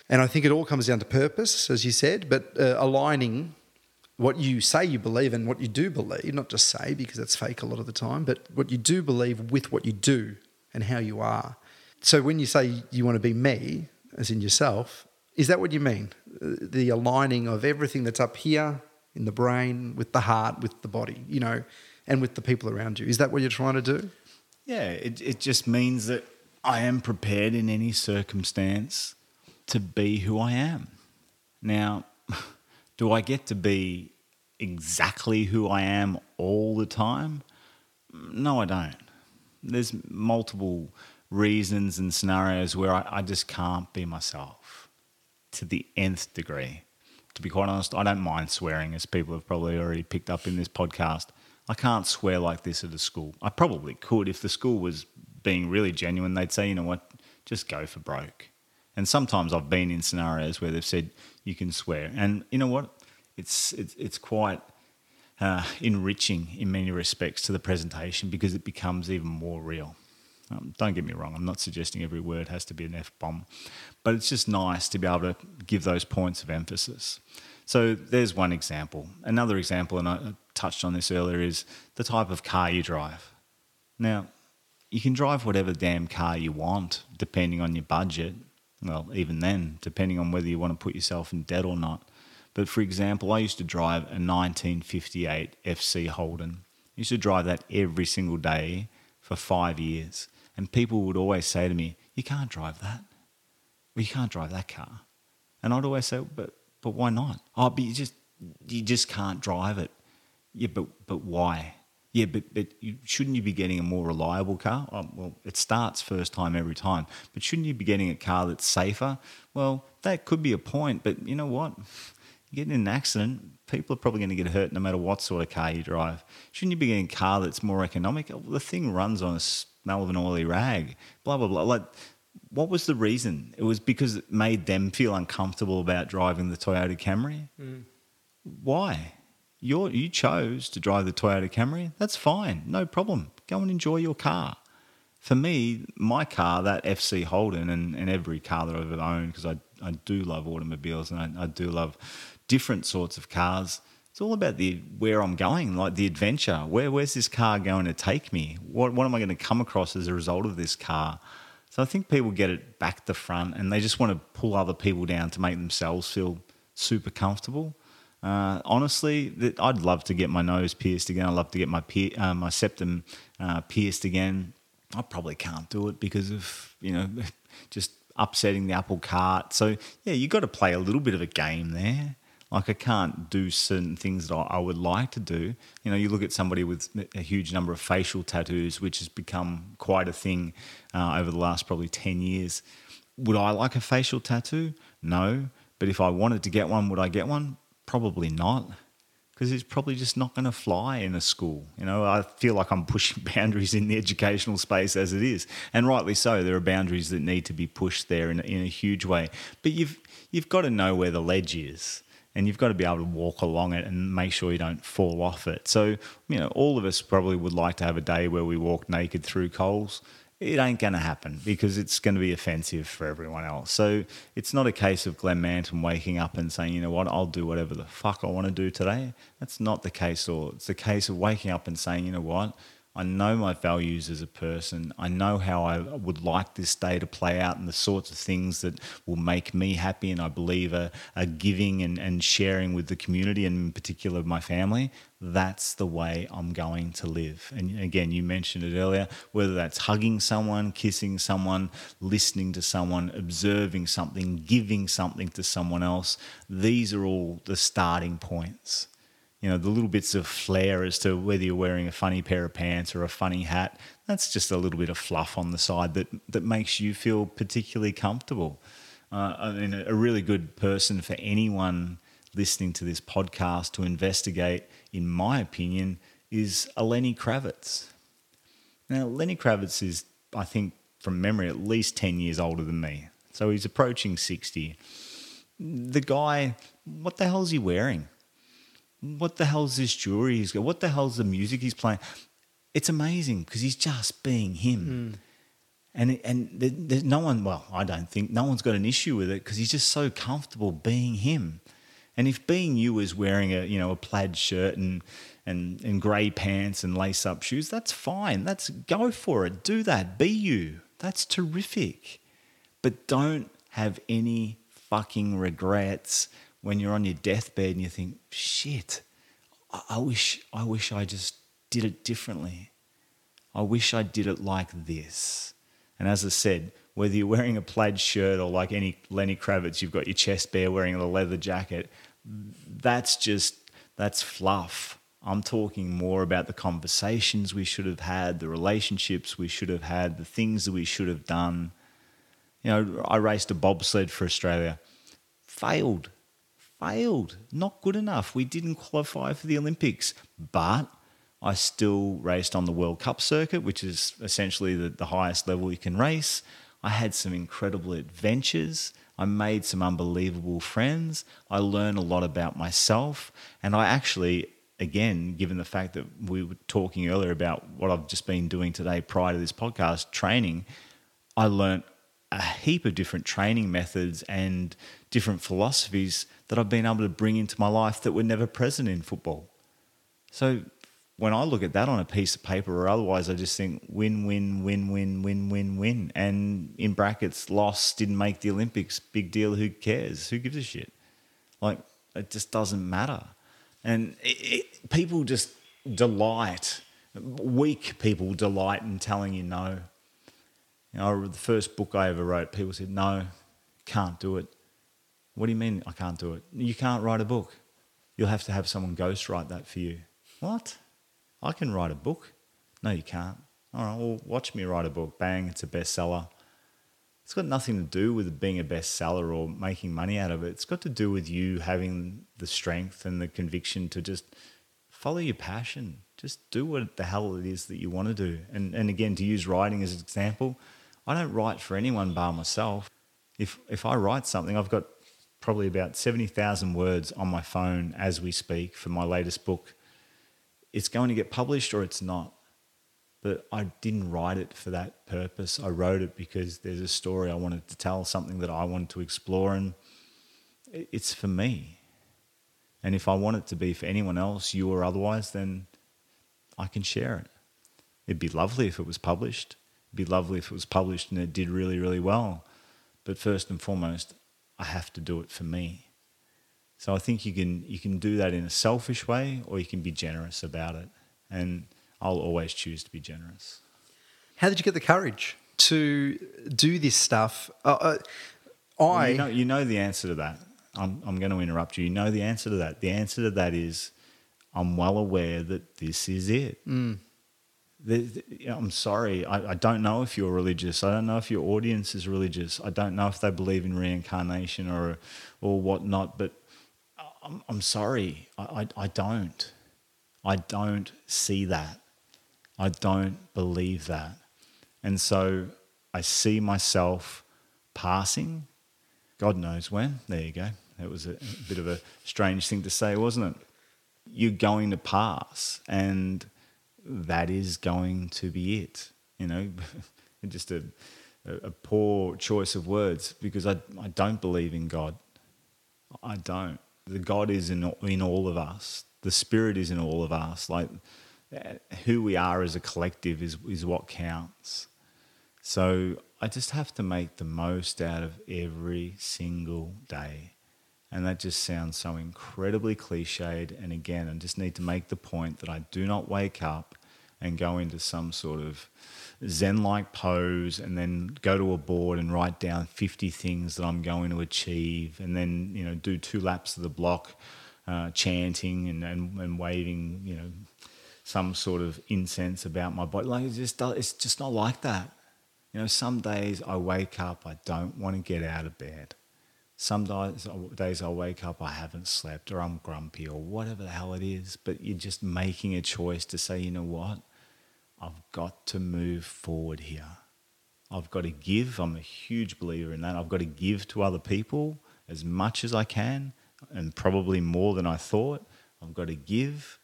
And I think it all comes down to purpose, as you said, but uh, aligning what you say you believe and what you do believe, not just say because that's fake a lot of the time, but what you do believe with what you do and how you are. So when you say you want to be me, as in yourself, is that what you mean? The aligning of everything that's up here in the brain with the heart, with the body, you know, and with the people around you. Is that what you're trying to do? Yeah, it, it just means that I am prepared in any circumstance to be who I am. Now, [laughs] do I get to be exactly who I am all the time? Mm, no, I don't. There's multiple reasons and scenarios where I, I just can't be myself to the nth degree. To be quite honest, I don't mind swearing, as people have probably already picked up in this podcast. I can't swear like this at a school. I probably could if the school was being really genuine. They'd say, you know what, just go for broke. And sometimes I've been in scenarios where they've said you can swear, and you know what, it's it's, it's quite uh, enriching in many respects to the presentation because it becomes even more real. Um, don't get me wrong, I'm not suggesting every word has to be an F bomb, but it's just nice to be able to give those points of emphasis. So there's one example. Another example, and I touched on this earlier, is the type of car you drive. Now, you can drive whatever damn car you want, depending on your budget. Well, even then, depending on whether you want to put yourself in debt or not. But for example, I used to drive a 1958 FC Holden. I used to drive that every single day for five years. And people would always say to me, You can't drive that. Well, you can't drive that car. And I'd always say, But but why not? Oh, but you just you just can't drive it. Yeah, but but why? Yeah, but, but you, shouldn't you be getting a more reliable car? Oh, well, it starts first time every time. But shouldn't you be getting a car that's safer? Well, that could be a point. But you know what? You get in an accident, people are probably going to get hurt no matter what sort of car you drive. Shouldn't you be getting a car that's more economic? Well, the thing runs on a smell of an oily rag. Blah blah blah. Like what was the reason? It was because it made them feel uncomfortable about driving the Toyota Camry. Mm. Why? You you chose to drive the Toyota Camry. That's fine, no problem. Go and enjoy your car. For me, my car, that FC Holden, and, and every car that I've ever owned, because I, I do love automobiles and I, I do love different sorts of cars. It's all about the where I'm going, like the adventure. Where where's this car going to take me? What what am I going to come across as a result of this car? So I think people get it back to front and they just want to pull other people down to make themselves feel super comfortable. Uh, honestly, I'd love to get my nose pierced again. I'd love to get my uh, my septum uh, pierced again. I probably can't do it because of you know [laughs] just upsetting the apple cart. So yeah, you got to play a little bit of a game there. Like I can't do certain things that I would like to do. You know, you look at somebody with a huge number of facial tattoos, which has become quite a thing uh, over the last probably ten years. Would I like a facial tattoo? No. But if I wanted to get one, would I get one? Probably not because it's probably just not going to fly in a school. You know, I feel like I'm [laughs] pushing boundaries in the educational space as it is, and rightly so. There are boundaries that need to be pushed there in, in a huge way. But you've you've got to know where the ledge is and you've got to be able to walk along it and make sure you don't fall off it. So, you know, all of us probably would like to have a day where we walk naked through Coles. It ain't going to happen because it's going to be offensive for everyone else. So it's not a case of Glenn Manton waking up and saying, you know what, I'll do whatever the fuck I want to do today. That's not the case. Or it's the case of waking up and saying, you know what, I know my values as a person. I know how I would like this day to play out and the sorts of things that will make me happy. And I believe are, are giving and, and sharing with the community and in particular my family. That's the way I'm going to live. And again, you mentioned it earlier, whether that's hugging someone, kissing someone, listening to someone, observing something, giving something to someone else, these are all the starting points you know, the little bits of flair as to whether you're wearing a funny pair of pants or a funny hat. That's just a little bit of fluff on the side that, that makes you feel particularly comfortable. Uh, I mean, a really good person for anyone listening to this podcast to investigate, in my opinion, is Lenny Kravitz. Now, Lenny Kravitz is, I think, from memory, at least 10 years older than me. So he's approaching 60. The guy, what the hell is he wearing? What the hell's this jewelry he's got? What the hell's the music he's playing? It's amazing because he's just being him. Mm. And, and there's no one, well, I don't think, no one's got an issue with it because he's just so comfortable being him. And if being you is wearing a, you know, a plaid shirt and, and, and grey pants and lace up shoes, that's fine. That's go for it. Do that. Be you. That's terrific. But don't have any fucking regrets when you're on your deathbed and you think, shit, I, I wish I wish I just did it differently. I wish I did it like this. And as I said, whether you're wearing a plaid shirt or like any Lenny Kravitz, you've got your chest bare wearing a leather jacket, that's just, that's fluff. I'm talking more about the conversations we should have had, the relationships we should have had, the things that we should have done. You know, I raced a bobsled for Australia, failed, failed, not good enough. We didn't qualify for the Olympics, but I still raced on the World Cup circuit, which is essentially the, the highest level you can race. I had some incredible adventures. I made some unbelievable friends. I learned a lot about myself. And I actually, again, given the fact that we were talking earlier about what I've just been doing today prior to this podcast, training, I learned a heap of different training methods and different philosophies that I've been able to bring into my life that were never present in football. So when I look at that on a piece of paper or otherwise, I just think win, win, win, win, win, win, win. And in brackets, lost, didn't make the Olympics, big deal. Who cares? Who gives a shit? Like, it just doesn't matter. And it, it, people just delight, weak people delight in telling you no. You know, the first book I ever wrote, people said, no, can't do it. What do you mean I can't do it? You can't write a book. You'll have to have someone ghostwrite that for you. What? I can write a book. No, you can't. All right, well, watch me write a book. Bang, it's a bestseller. It's got nothing to do with being a bestseller or making money out of it. It's got to do with you having the strength and the conviction to just follow your passion. Just do what the hell it is that you want to do. And, and again, to use writing as an example, I don't write for anyone bar myself. If, if I write something, I've got probably about 70,000 words on my phone as we speak for my latest book it's going to get published or it's not. But I didn't write it for that purpose. I wrote it because there's a story I wanted to tell, something that I wanted to explore, and it's for me. And if I want it to be for anyone else, you or otherwise, then I can share it. It'd be lovely if it was published. It'd be lovely if it was published and it did really, really well. But first and foremost, I have to do it for me. So I think you can you can do that in a selfish way, or you can be generous about it. And I'll always choose to be generous. How did you get the courage to do this stuff? Uh, uh, I well, you know you know the answer to that. I'm I'm going to interrupt you. You know the answer to that. The answer to that is I'm well aware that this is it. Mm. I'm sorry. I, I, don't know if you're religious. I don't know if your audience is religious. I don't know if they believe in reincarnation or or whatnot. But I'm, I'm sorry, I, I, I don't. I don't see that. I don't believe that. And so I see myself passing. God knows when. There you go. That was a, a bit of a strange thing to say, wasn't it? You're going to pass, and that is going to be it. You know, [laughs] just a, a poor choice of words because I, I don't believe in God. I don't the God is in in all of us. The Spirit is in all of us. Like who we are as a collective is is what counts. So I just have to make the most out of every single day. And that just sounds so incredibly cliched. And again, I just need to make the point that I do not wake up and go into some sort of Zen like pose and then go to a board and write down 50 things that I'm going to achieve and then, you know, do two laps of the block uh, chanting and, and, and waving, you know, some sort of incense about my body. Like, it's just, it's just not like that. You know, some days I wake up, I don't want to get out of bed. Some days, days I wake up, I haven't slept, or I'm grumpy, or whatever the hell it is. But you're just making a choice to say, you know what? I've got to move forward here. I've got to give. I'm a huge believer in that. I've got to give to other people as much as I can and probably more than I thought. I've got to give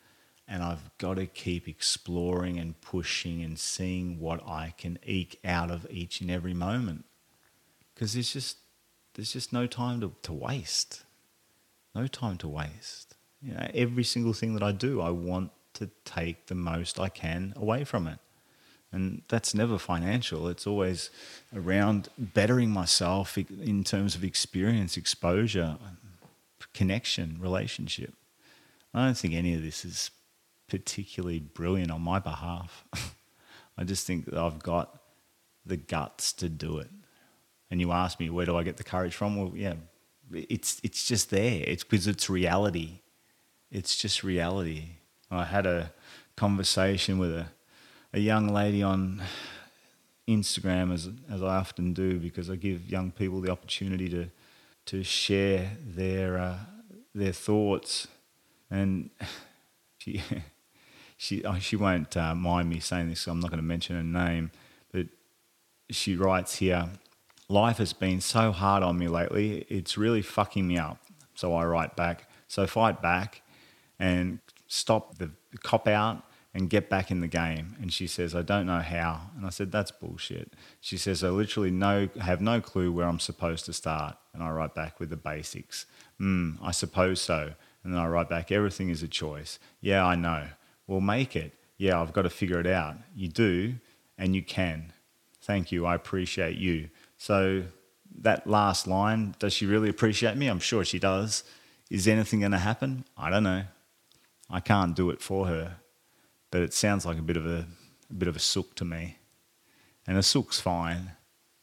and I've got to keep exploring and pushing and seeing what I can eke out of each and every moment. Because it's just there's just no time to, to waste. No time to waste. You know, every single thing that I do, I want to take the most I can away from it. And that's never financial. It's always around bettering myself in terms of experience, exposure, connection, relationship. I don't think any of this is particularly brilliant on my behalf. [laughs] I just think that I've got the guts to do it. And you ask me, where do I get the courage from? Well, yeah, it's it's just there. It's because it's reality. It's just reality. I had a conversation with a, a young lady on Instagram, as as I often do, because I give young people the opportunity to to share their uh, their thoughts, and [laughs] she she oh, she won't uh, mind me saying this. So I'm not going to mention her name, but she writes here. Life has been so hard on me lately. It's really fucking me up. So I write back. So fight back and stop the cop out and get back in the game. And she says, I don't know how. And I said, That's bullshit. She says, I literally no, have no clue where I'm supposed to start. And I write back with the basics. Hmm, I suppose so. And then I write back, Everything is a choice. Yeah, I know. We'll make it. Yeah, I've got to figure it out. You do, and you can. Thank you. I appreciate you. So, that last line, does she really appreciate me? I'm sure she does. Is anything going to happen? I don't know. I can't do it for her but it sounds like a bit of a, a bit of a sook to me. And a sook's fine,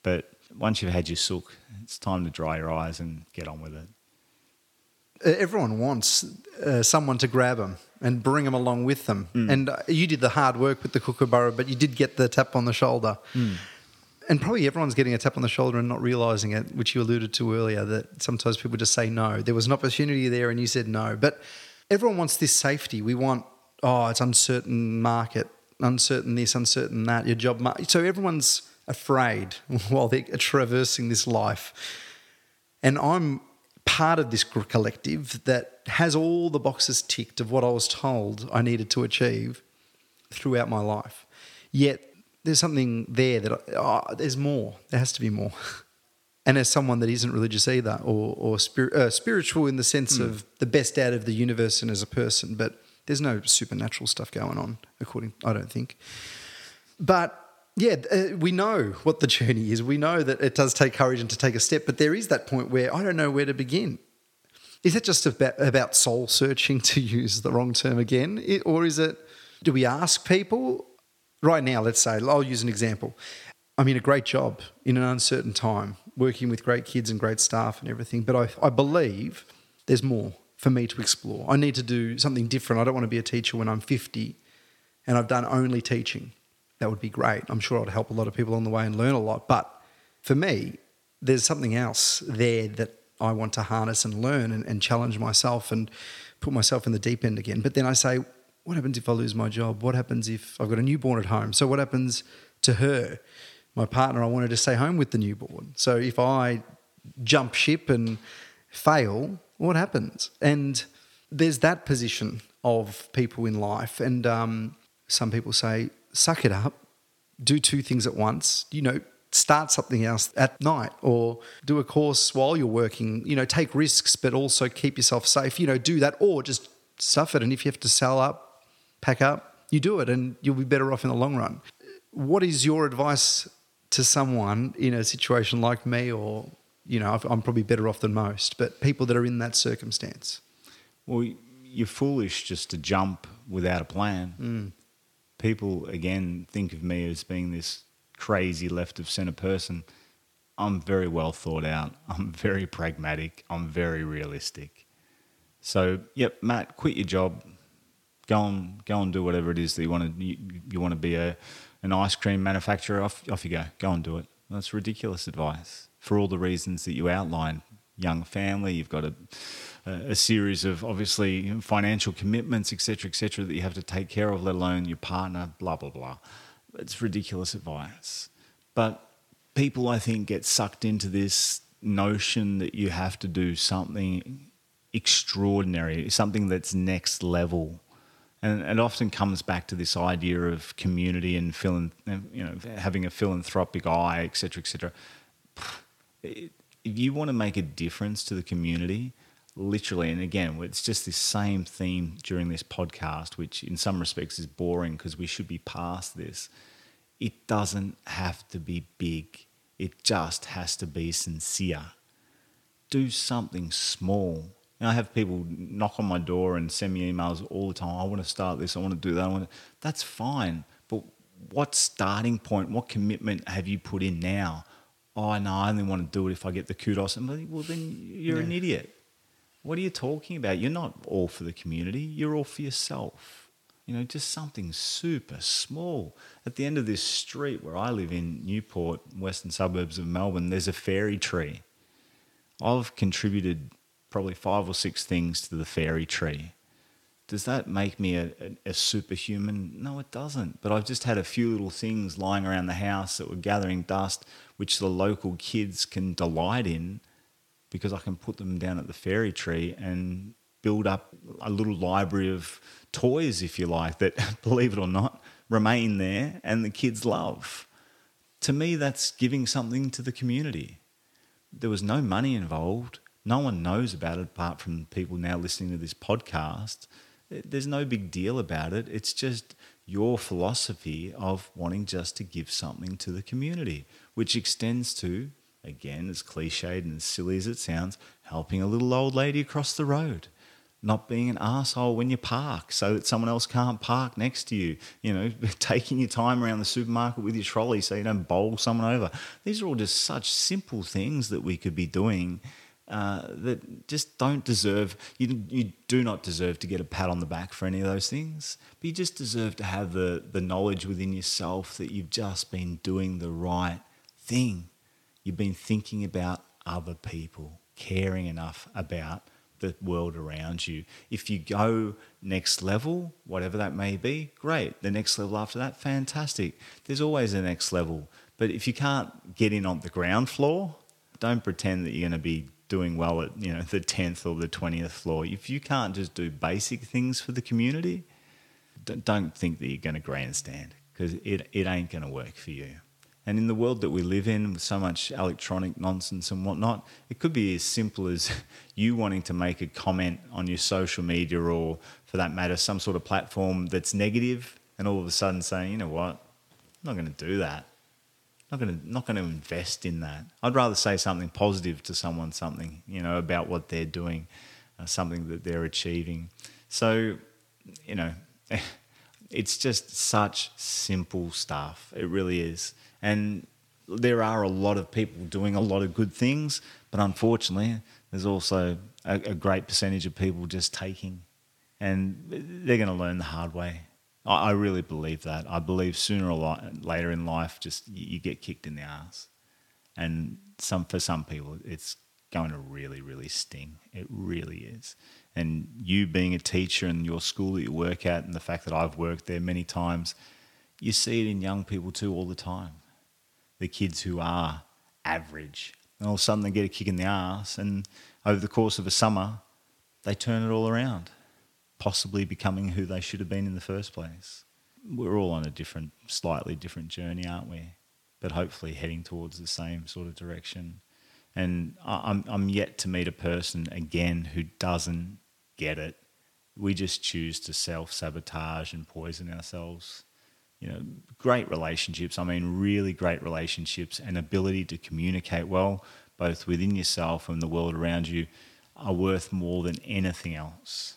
but once you've had your sook, it's time to dry your eyes and get on with it. Everyone wants uh, someone to grab them and bring them along with them. Mm. And uh, you did the hard work with the kookaburra, but you did get the tap on the shoulder. Mm. And probably everyone's getting a tap on the shoulder and not realizing it, which you alluded to earlier, that sometimes people just say no. There was an opportunity there and you said no. But everyone wants this safety. We want oh, it's uncertain market, uncertain this, uncertain that, your job market. So everyone's afraid [laughs] while they're traversing this life. And I'm part of this collective that has all the boxes ticked of what I was told I needed to achieve throughout my life. Yet there's something there that oh, there's more. There has to be more. [laughs] and as someone that isn't religious either, or, or uh, spiritual in the sense mm. of the best out of the universe and as a person, but there's no supernatural stuff going on, according I don't think. But yeah, uh, we know what the [laughs] journey is. We know that it does take courage and to take a step, but there is that point where I don't know where to begin. Is that just about, about soul searching, [laughs] to use the wrong term again? It, or is it, do we ask people? Right now, let's say, I'll use an example. I'm in a great job in an uncertain time, working with great kids and great staff and everything, but I, I believe there's more for me to explore. I need to do something different. I don't want to be a teacher when I'm 50 and I've done only teaching. That would be great. I'm sure I'd help a lot of people on the way and learn a lot. But for me, there's something else there that I want to harness and learn and, and challenge myself and put myself in the deep end again. But then I say, what happens if I lose my job? What happens if I've got a newborn at home? So what happens to her? My partner, I wanted to stay home with the newborn. So if I jump ship and fail, what happens? And there's that position of people in life. And um, some people say, suck it up, do two things at once, you know, start something else at night or do a course while you're working, you know, take risks, but also keep yourself safe, you know, do that or just suffer. And if you have to sell up, pack up, you do it and you'll be better off in the long run. What is your advice to someone in a situation like me or you know, I'm probably better off than most, but people that are in that circumstance. Well, you're foolish just to jump without a plan. Mm. People, again, think of me as being this crazy left of center person. I'm very well thought out. [laughs] I'm very pragmatic. I'm very realistic. So, yep, Matt, quit your job. Go and go and do whatever it is that you want to. You, you want to be a an ice cream manufacturer. Off off you go. Go and do it. That's ridiculous advice for all the reasons that you outlined. Young family, you've got a, a series of obviously financial commitments, etc., etc., that you have to take care of, let alone your partner, blah, blah, blah. It's ridiculous advice. But people, I think, get sucked into this notion that you have to do something extraordinary, something that's next level. And it often comes back to this idea of community and you know, having a philanthropic eye, etc., etc if you want to make a difference to the community, literally, and again, it's just this same theme during this podcast, which in some respects is boring because we should be past this. It doesn't have to be big, it just has to be sincere. Do something small. And I have people knock on my door and send me emails all the time. I want to start this. I want to do that. I want to... That's fine. But what starting point, what commitment have you put in now? Oh, no, I only want to do it if I get the kudos. And well, then you're an idiot. What are you talking about? You're not all for the community, you're all for yourself. You know, just something super small. At the end of this street where I live in Newport, western suburbs of Melbourne, there's a fairy tree. I've contributed probably five or six things to the fairy tree. Does that make me a, a, a superhuman? No, it doesn't. But I've just had a few little things lying around the house that were gathering dust, which the local kids can delight in because I can put them down at the fairy tree and build up a little library of toys, if you like, that, [laughs] believe it or not, remain there and the kids love. To me, that's giving something to the community. There was no money involved. No one knows about it apart from people now listening to this podcast. There's no big deal about it. It's just your philosophy of wanting just to give something to the community, which extends to, again, as cliched and as silly as it sounds, helping a little old lady across the road not being an asshole when you park so that someone else can't park next to you. You know, [laughs] taking your time around the supermarket with your trolley so you don't bowl someone over. These are all just such simple things that we could be doing uh, that just don't deserve, you, you do not deserve to get a pat on the back for any of those things. But you just deserve to have the, the knowledge within yourself that you've just been doing the right thing. You've been thinking about other people, caring enough about the world around you. If you go next level, whatever that may be, great. The next level after that, fantastic. There's always a next level. But if you can't get in on the ground floor, don't pretend that you're going to be doing well at you know the 10th or the 20th floor. If you can't just do basic things for the community, don't think that you're going to grandstand because it, it ain't going to work for you. And in the world that we live in, with so much electronic nonsense and whatnot, it could be as simple as [laughs] you wanting to make a comment on your social media or, for that matter, some sort of platform that's negative, and all of a sudden saying, you know what, I'm not going to do that. Not going to not going to invest in that. I'd rather say something positive to someone, something you know about what they're doing, uh, something that they're achieving. So, you know, [laughs] it's just such simple stuff. It really is. And there are a lot of people doing a lot of good things, but unfortunately, there's also a, a great percentage of people just taking, and they're going to learn the hard way. I, I really believe that. I believe sooner or later in life, just you, you get kicked in the ass, and some for some people, it's going to really, really sting. It really is. And you being a teacher and your school that you work at, and the fact that I've worked there many times, you see it in young people too all the time. The kids who are average, and all of a sudden they get a kick in the ass, and over the course of a summer, they turn it all around, possibly becoming who they should have been in the first place. We're all on a different, slightly different journey, aren't we? But hopefully heading towards the same sort of direction. And I'm, I'm yet to meet a person again who doesn't get it. We just choose to self sabotage and poison ourselves. You know, great relationships, I mean, really great relationships and ability to communicate well, both within yourself and the world around you, are worth more than anything else.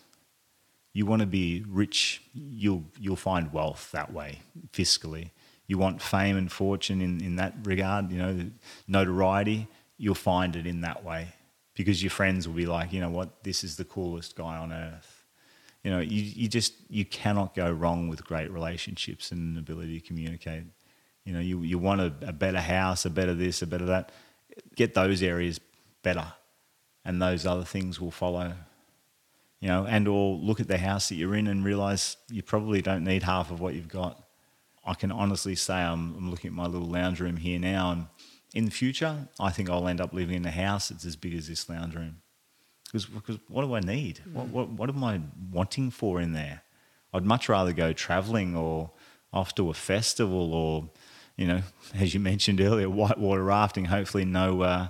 You want to be rich, you'll, you'll find wealth that way, fiscally. You want fame and fortune in, in that regard, you know, notoriety, you'll find it in that way because your friends will be like, you know what, this is the coolest guy on earth. You know, you, you just you cannot go wrong with great relationships and an ability to communicate. You know, you, you want a, a better house, a better this, a better that. Get those areas better, and those other things will follow. You know, and or look at the house that you're in and realize you probably don't need half of what you've got. I can honestly say I'm, I'm looking at my little lounge room here now, and in the future, I think I'll end up living in a house that's as big as this lounge room. Because, because what do I need? What, what, what am I wanting for in there? I'd much rather go traveling or off to a festival or, you know, [laughs] as you mentioned earlier, whitewater rafting, hopefully no, uh,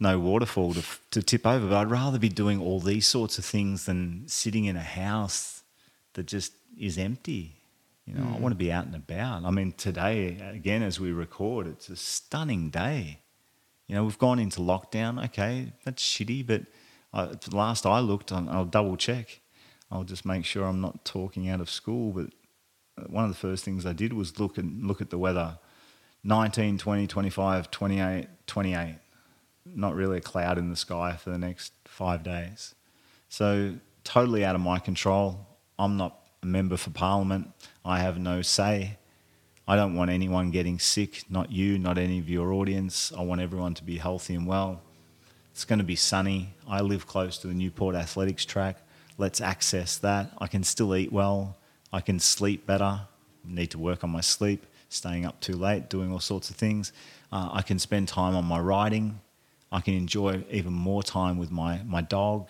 no waterfall to, to tip over. But I'd rather be doing all these sorts of things than sitting in a house that just is empty. You know, I want to be out and about. I mean, today, again, as we record, it's a stunning day. You know, we've gone into lockdown. Okay, that's shitty, but uh, last I looked, I'll, I'll double check. I'll just make sure I'm not talking out of school. But one of the first things I did was look and look at the weather 19, 20, 25, 28, 28. Not really a cloud in the sky for the next five days. So, totally out of my control. I'm not a member for parliament. I have no say. I don't want anyone getting sick, not you, not any of your audience. I want everyone to be healthy and well. It's going to be sunny. I live close to the Newport Athletics track. Let's access that. I can still eat well. I can sleep better. Need to work on my sleep, staying up too late, doing all sorts of things. Uh, I can spend time on my riding. I can enjoy even more time with my, my dog,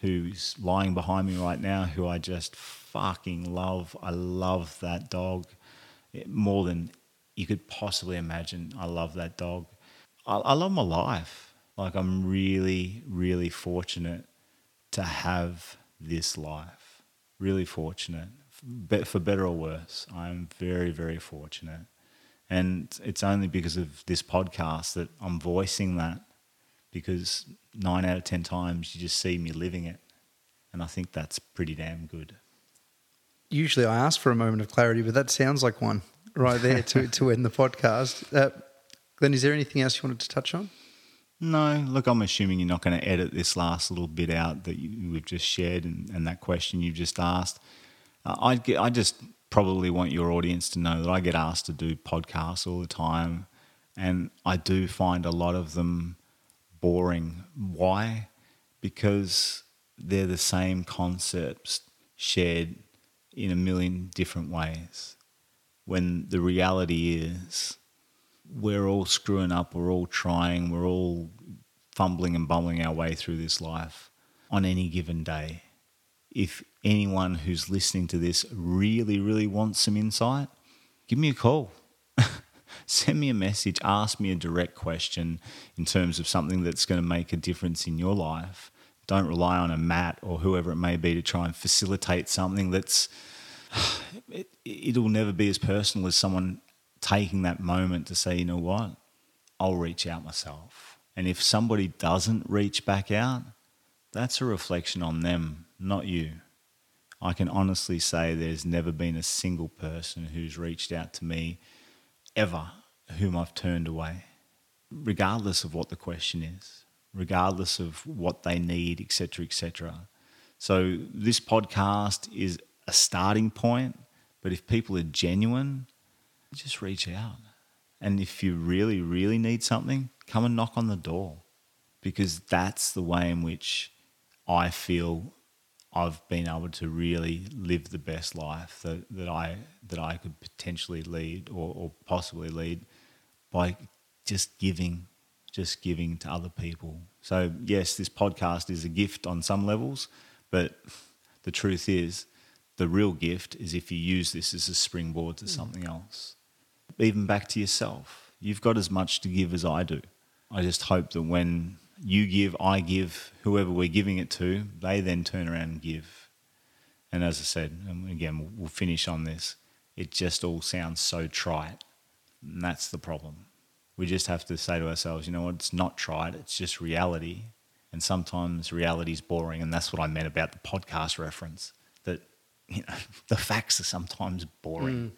who's lying behind me right now, who I just fucking love. I love that dog eh, more than you could possibly imagine. I love that dog. I, I love my life. Like, I'm really, really fortunate to have this life. Really fortunate. but For better or worse, I'm very, very fortunate. And it's only because of this podcast that I'm voicing that because nine out of 10 times you just see me living it. And I think that's pretty damn good usually I ask for a moment of clarity, but that sounds like one right there to, to end the podcast. Uh, Glenn, is there anything else you wanted to touch on? No, look, I'm assuming you're not going to edit this last little bit out that you, we've just shared and, and, that question you've just asked. Uh, I get, I just probably want your audience to know that I get asked to do podcasts all the time, and I do find a lot of them boring. Why? Because they're the same concepts shared in a million different ways. When the reality is, we're all screwing up, we're all trying, we're all fumbling and bumbling our way through this life on any given day. If anyone who's listening to this really, really wants some insight, give me a call. [laughs] Send me a message, ask me a direct question in terms of something that's going to make a difference in your life don't rely on a Matt or whoever it may be to try and facilitate something that's [sighs] it, it'll never be as personal as someone taking that moment to say, you know what, I'll reach out myself. And if somebody doesn't reach back out, that's a reflection on them, not you. I can honestly say there's never been a single person who's reached out to me ever whom I've turned away, regardless of what the question is regardless of what they need, etc., etc. So this podcast is a starting point, but if people are genuine, just reach out. And if you really, really need something, come and knock on the door because that's the way in which I feel I've been able to really live the best life that, that I that I could potentially lead or, or possibly lead by just giving just giving to other people. So, yes, this podcast is a gift on some levels, but the truth is, the real gift is if you use this as a springboard to mm. something else. Even back to yourself. You've got as much to give as I do. I just hope that when you give, I give, whoever we're giving it to, they then turn around and give. And as I said, and again, we'll finish on this, it just all sounds so trite. And that's the problem. We just have to say to ourselves, you know what, it's not trite, it's just reality. And sometimes reality is boring. And that's what I meant about the podcast reference that, you know, [laughs] the facts are sometimes boring. Mm.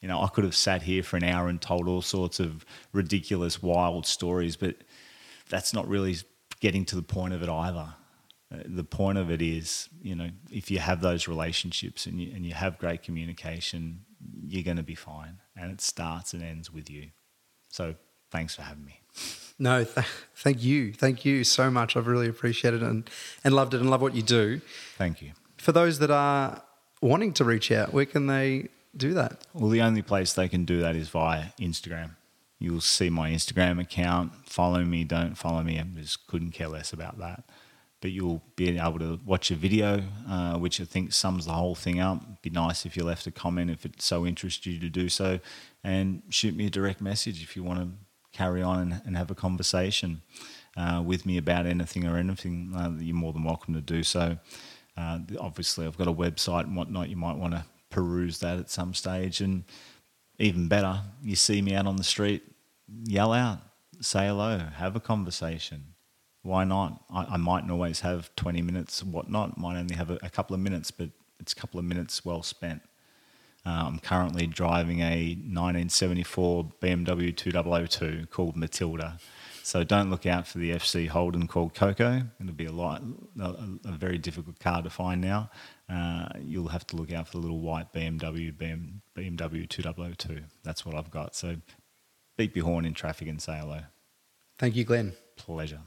You know, I could have sat here for an hour and told all sorts of ridiculous, wild stories, but that's not really getting to the point of it either. Uh, the point of it is, you know, if you have those relationships and you, and you have great communication, you're going to be fine. And it starts and ends with you. So thanks for having me. No, th- thank you. Thank you so much. I've really appreciated it and, and loved it and love what you do. Thank you. For those that are wanting to reach out, where can they do that? Well, the only place they can do that is via Instagram. You'll see my Instagram account. Follow me, don't follow me. I just couldn't care less about that. But you'll be able to watch a video, uh, which I think sums the whole thing up. Be nice if you left a comment if it so interests you to do so and shoot me a direct message if you want to carry on and, and have a conversation uh, with me about anything or anything. Uh, you're more than welcome to do so. Uh, obviously, I've got a website and whatnot. You might want to peruse that at some stage. And even better, you see me out on the street, yell out, say hello, have a conversation. Why not? I, I mightn't always have 20 minutes, whatnot. Might only have a, a couple of minutes, but it's a couple of minutes well spent. Uh, I'm currently driving a 1974 BMW 2002 called Matilda. So don't look out for the FC Holden called Coco. It'll be a, lot, a, a very difficult car to find now. Uh, you'll have to look out for the little white BMW BM, BMW 2002. That's what I've got. So beep your horn in traffic and say hello. Thank you, Glenn. Pleasure.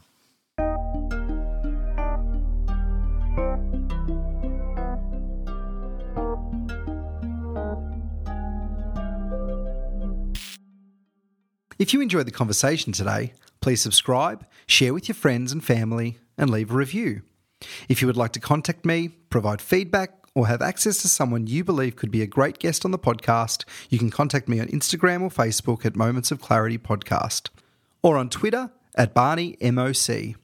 If you enjoyed the conversation today, please subscribe, share with your friends and family, and leave a review. If you would like to contact me, provide feedback, or have access to someone you believe could be a great guest on the podcast, you can contact me on Instagram or Facebook at Moments of Clarity Podcast, or on Twitter at Barney MOC.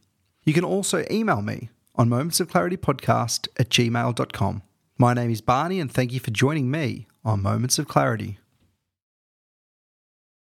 You can also email me on Moments of Clarity Podcast at gmail.com. My name is Barney, and thank you for joining me on Moments of Clarity.